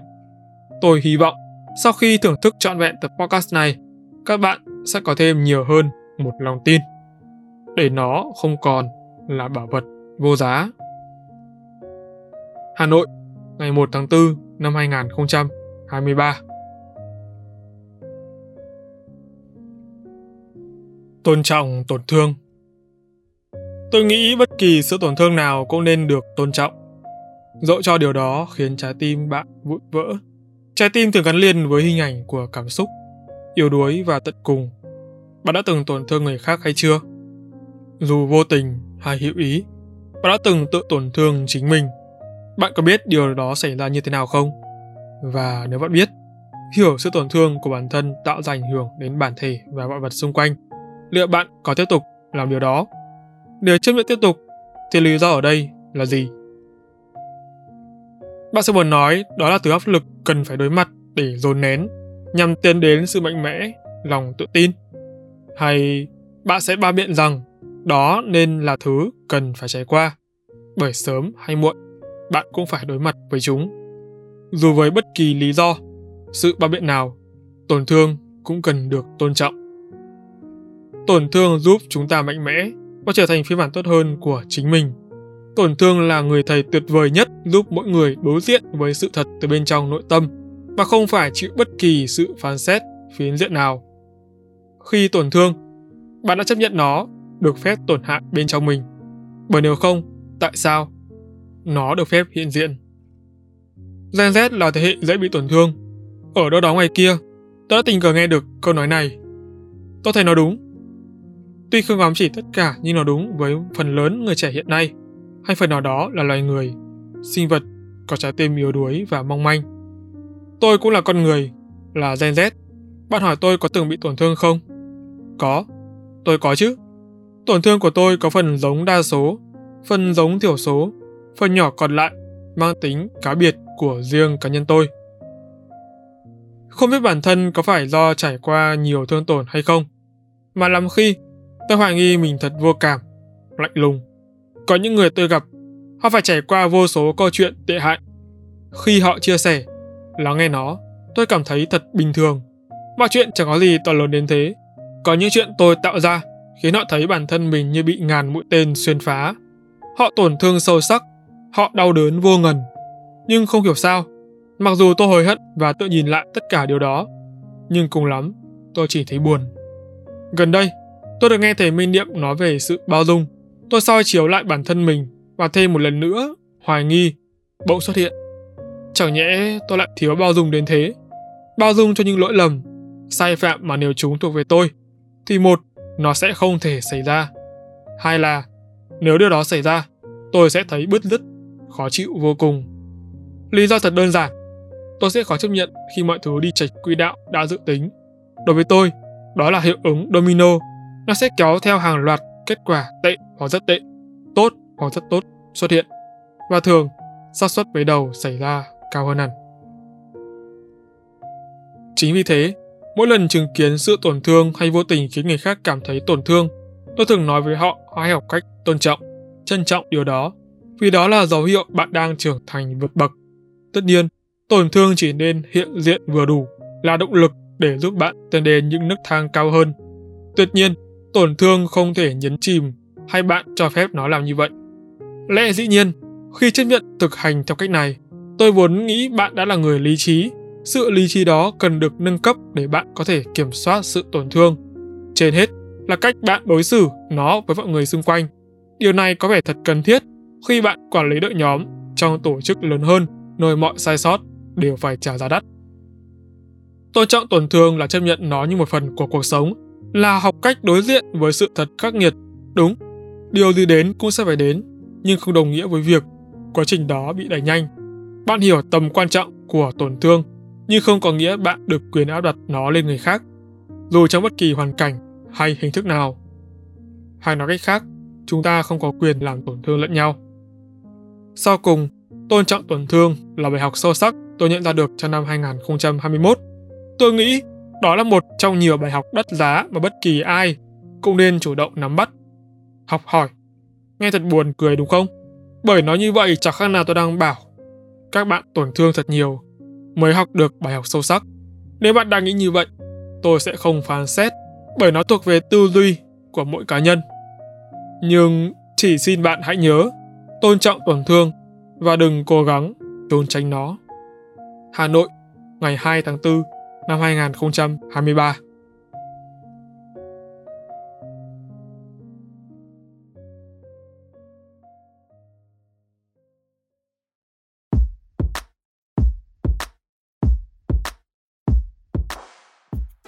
Tôi hy vọng sau khi thưởng thức trọn vẹn tập podcast này, các bạn sẽ có thêm nhiều hơn một lòng tin để nó không còn là bảo vật vô giá. Hà Nội, ngày 1 tháng 4 năm 2023 Tôn trọng tổn thương Tôi nghĩ bất kỳ sự tổn thương nào cũng nên được tôn trọng. Dẫu cho điều đó khiến trái tim bạn vụn vỡ. Trái tim thường gắn liền với hình ảnh của cảm xúc, yếu đuối và tận cùng. Bạn đã từng tổn thương người khác hay chưa? Dù vô tình hay hữu ý, bạn đã từng tự tổn thương chính mình. Bạn có biết điều đó xảy ra như thế nào không? Và nếu bạn biết, hiểu sự tổn thương của bản thân tạo ra ảnh hưởng đến bản thể và mọi vật xung quanh, liệu bạn có tiếp tục làm điều đó? Nếu chấp nhận tiếp tục, thì lý do ở đây là gì? Bạn sẽ muốn nói đó là thứ áp lực cần phải đối mặt để dồn nén nhằm tiến đến sự mạnh mẽ, lòng tự tin. Hay bạn sẽ ba biện rằng đó nên là thứ cần phải trải qua, bởi sớm hay muộn, bạn cũng phải đối mặt với chúng. Dù với bất kỳ lý do, sự bao biện nào, tổn thương cũng cần được tôn trọng. Tổn thương giúp chúng ta mạnh mẽ và trở thành phiên bản tốt hơn của chính mình. Tổn thương là người thầy tuyệt vời nhất giúp mỗi người đối diện với sự thật từ bên trong nội tâm mà không phải chịu bất kỳ sự phán xét phiến diện nào. Khi tổn thương, bạn đã chấp nhận nó được phép tổn hại bên trong mình. Bởi nếu không, tại sao? Nó được phép hiện diện. Gen Z là thế hệ dễ bị tổn thương. Ở đâu đó ngoài kia, tôi đã tình cờ nghe được câu nói này. Tôi thấy nó đúng. Tuy không ám chỉ tất cả nhưng nó đúng với phần lớn người trẻ hiện nay, hay phần nào đó là loài người, sinh vật có trái tim yếu đuối và mong manh. Tôi cũng là con người, là Gen Z. Bạn hỏi tôi có từng bị tổn thương không? Có, tôi có chứ. Tổn thương của tôi có phần giống đa số, phần giống thiểu số, phần nhỏ còn lại mang tính cá biệt của riêng cá nhân tôi. Không biết bản thân có phải do trải qua nhiều thương tổn hay không, mà lắm khi tôi hoài nghi mình thật vô cảm, lạnh lùng. Có những người tôi gặp, họ phải trải qua vô số câu chuyện tệ hại. Khi họ chia sẻ, lắng nghe nó, tôi cảm thấy thật bình thường. Mọi chuyện chẳng có gì to lớn đến thế. Có những chuyện tôi tạo ra khiến họ thấy bản thân mình như bị ngàn mũi tên xuyên phá. Họ tổn thương sâu sắc, họ đau đớn vô ngần. Nhưng không hiểu sao, mặc dù tôi hối hận và tự nhìn lại tất cả điều đó, nhưng cùng lắm, tôi chỉ thấy buồn. Gần đây, tôi được nghe thầy Minh Niệm nói về sự bao dung. Tôi soi chiếu lại bản thân mình và thêm một lần nữa, hoài nghi, bỗng xuất hiện. Chẳng nhẽ tôi lại thiếu bao dung đến thế? Bao dung cho những lỗi lầm, sai phạm mà nếu chúng thuộc về tôi, thì một nó sẽ không thể xảy ra. Hai là, nếu điều đó xảy ra, tôi sẽ thấy bứt rứt, khó chịu vô cùng. Lý do thật đơn giản, tôi sẽ khó chấp nhận khi mọi thứ đi chệch quỹ đạo đã dự tính. Đối với tôi, đó là hiệu ứng domino, nó sẽ kéo theo hàng loạt kết quả tệ hoặc rất tệ, tốt hoặc rất tốt xuất hiện. Và thường, xác suất với đầu xảy ra cao hơn hẳn. Chính vì thế, mỗi lần chứng kiến sự tổn thương hay vô tình khiến người khác cảm thấy tổn thương, tôi thường nói với họ hãy học cách tôn trọng, trân trọng điều đó, vì đó là dấu hiệu bạn đang trưởng thành vượt bậc. Tất nhiên, tổn thương chỉ nên hiện diện vừa đủ là động lực để giúp bạn tiến đến những nấc thang cao hơn. Tuyệt nhiên, tổn thương không thể nhấn chìm hay bạn cho phép nó làm như vậy. Lẽ dĩ nhiên, khi chấp nhận thực hành theo cách này, tôi vốn nghĩ bạn đã là người lý trí. Sự lý trí đó cần được nâng cấp để bạn có thể kiểm soát sự tổn thương. Trên hết là cách bạn đối xử nó với mọi người xung quanh. Điều này có vẻ thật cần thiết khi bạn quản lý đội nhóm trong tổ chức lớn hơn, nơi mọi sai sót đều phải trả giá đắt. Tôn trọng tổn thương là chấp nhận nó như một phần của cuộc sống, là học cách đối diện với sự thật khắc nghiệt. Đúng, điều gì đến cũng sẽ phải đến, nhưng không đồng nghĩa với việc quá trình đó bị đẩy nhanh. Bạn hiểu tầm quan trọng của tổn thương, nhưng không có nghĩa bạn được quyền áp đặt nó lên người khác, dù trong bất kỳ hoàn cảnh hay hình thức nào. Hay nói cách khác, chúng ta không có quyền làm tổn thương lẫn nhau. Sau cùng, tôn trọng tổn thương là bài học sâu sắc tôi nhận ra được trong năm 2021. Tôi nghĩ đó là một trong nhiều bài học đắt giá mà bất kỳ ai cũng nên chủ động nắm bắt. Học hỏi. Nghe thật buồn cười đúng không? Bởi nói như vậy chẳng khác nào tôi đang bảo các bạn tổn thương thật nhiều mới học được bài học sâu sắc. Nếu bạn đang nghĩ như vậy, tôi sẽ không phán xét bởi nó thuộc về tư duy của mỗi cá nhân. Nhưng chỉ xin bạn hãy nhớ tôn trọng tổn thương và đừng cố gắng trốn tránh nó. Hà Nội, ngày 2 tháng 4 năm 2023.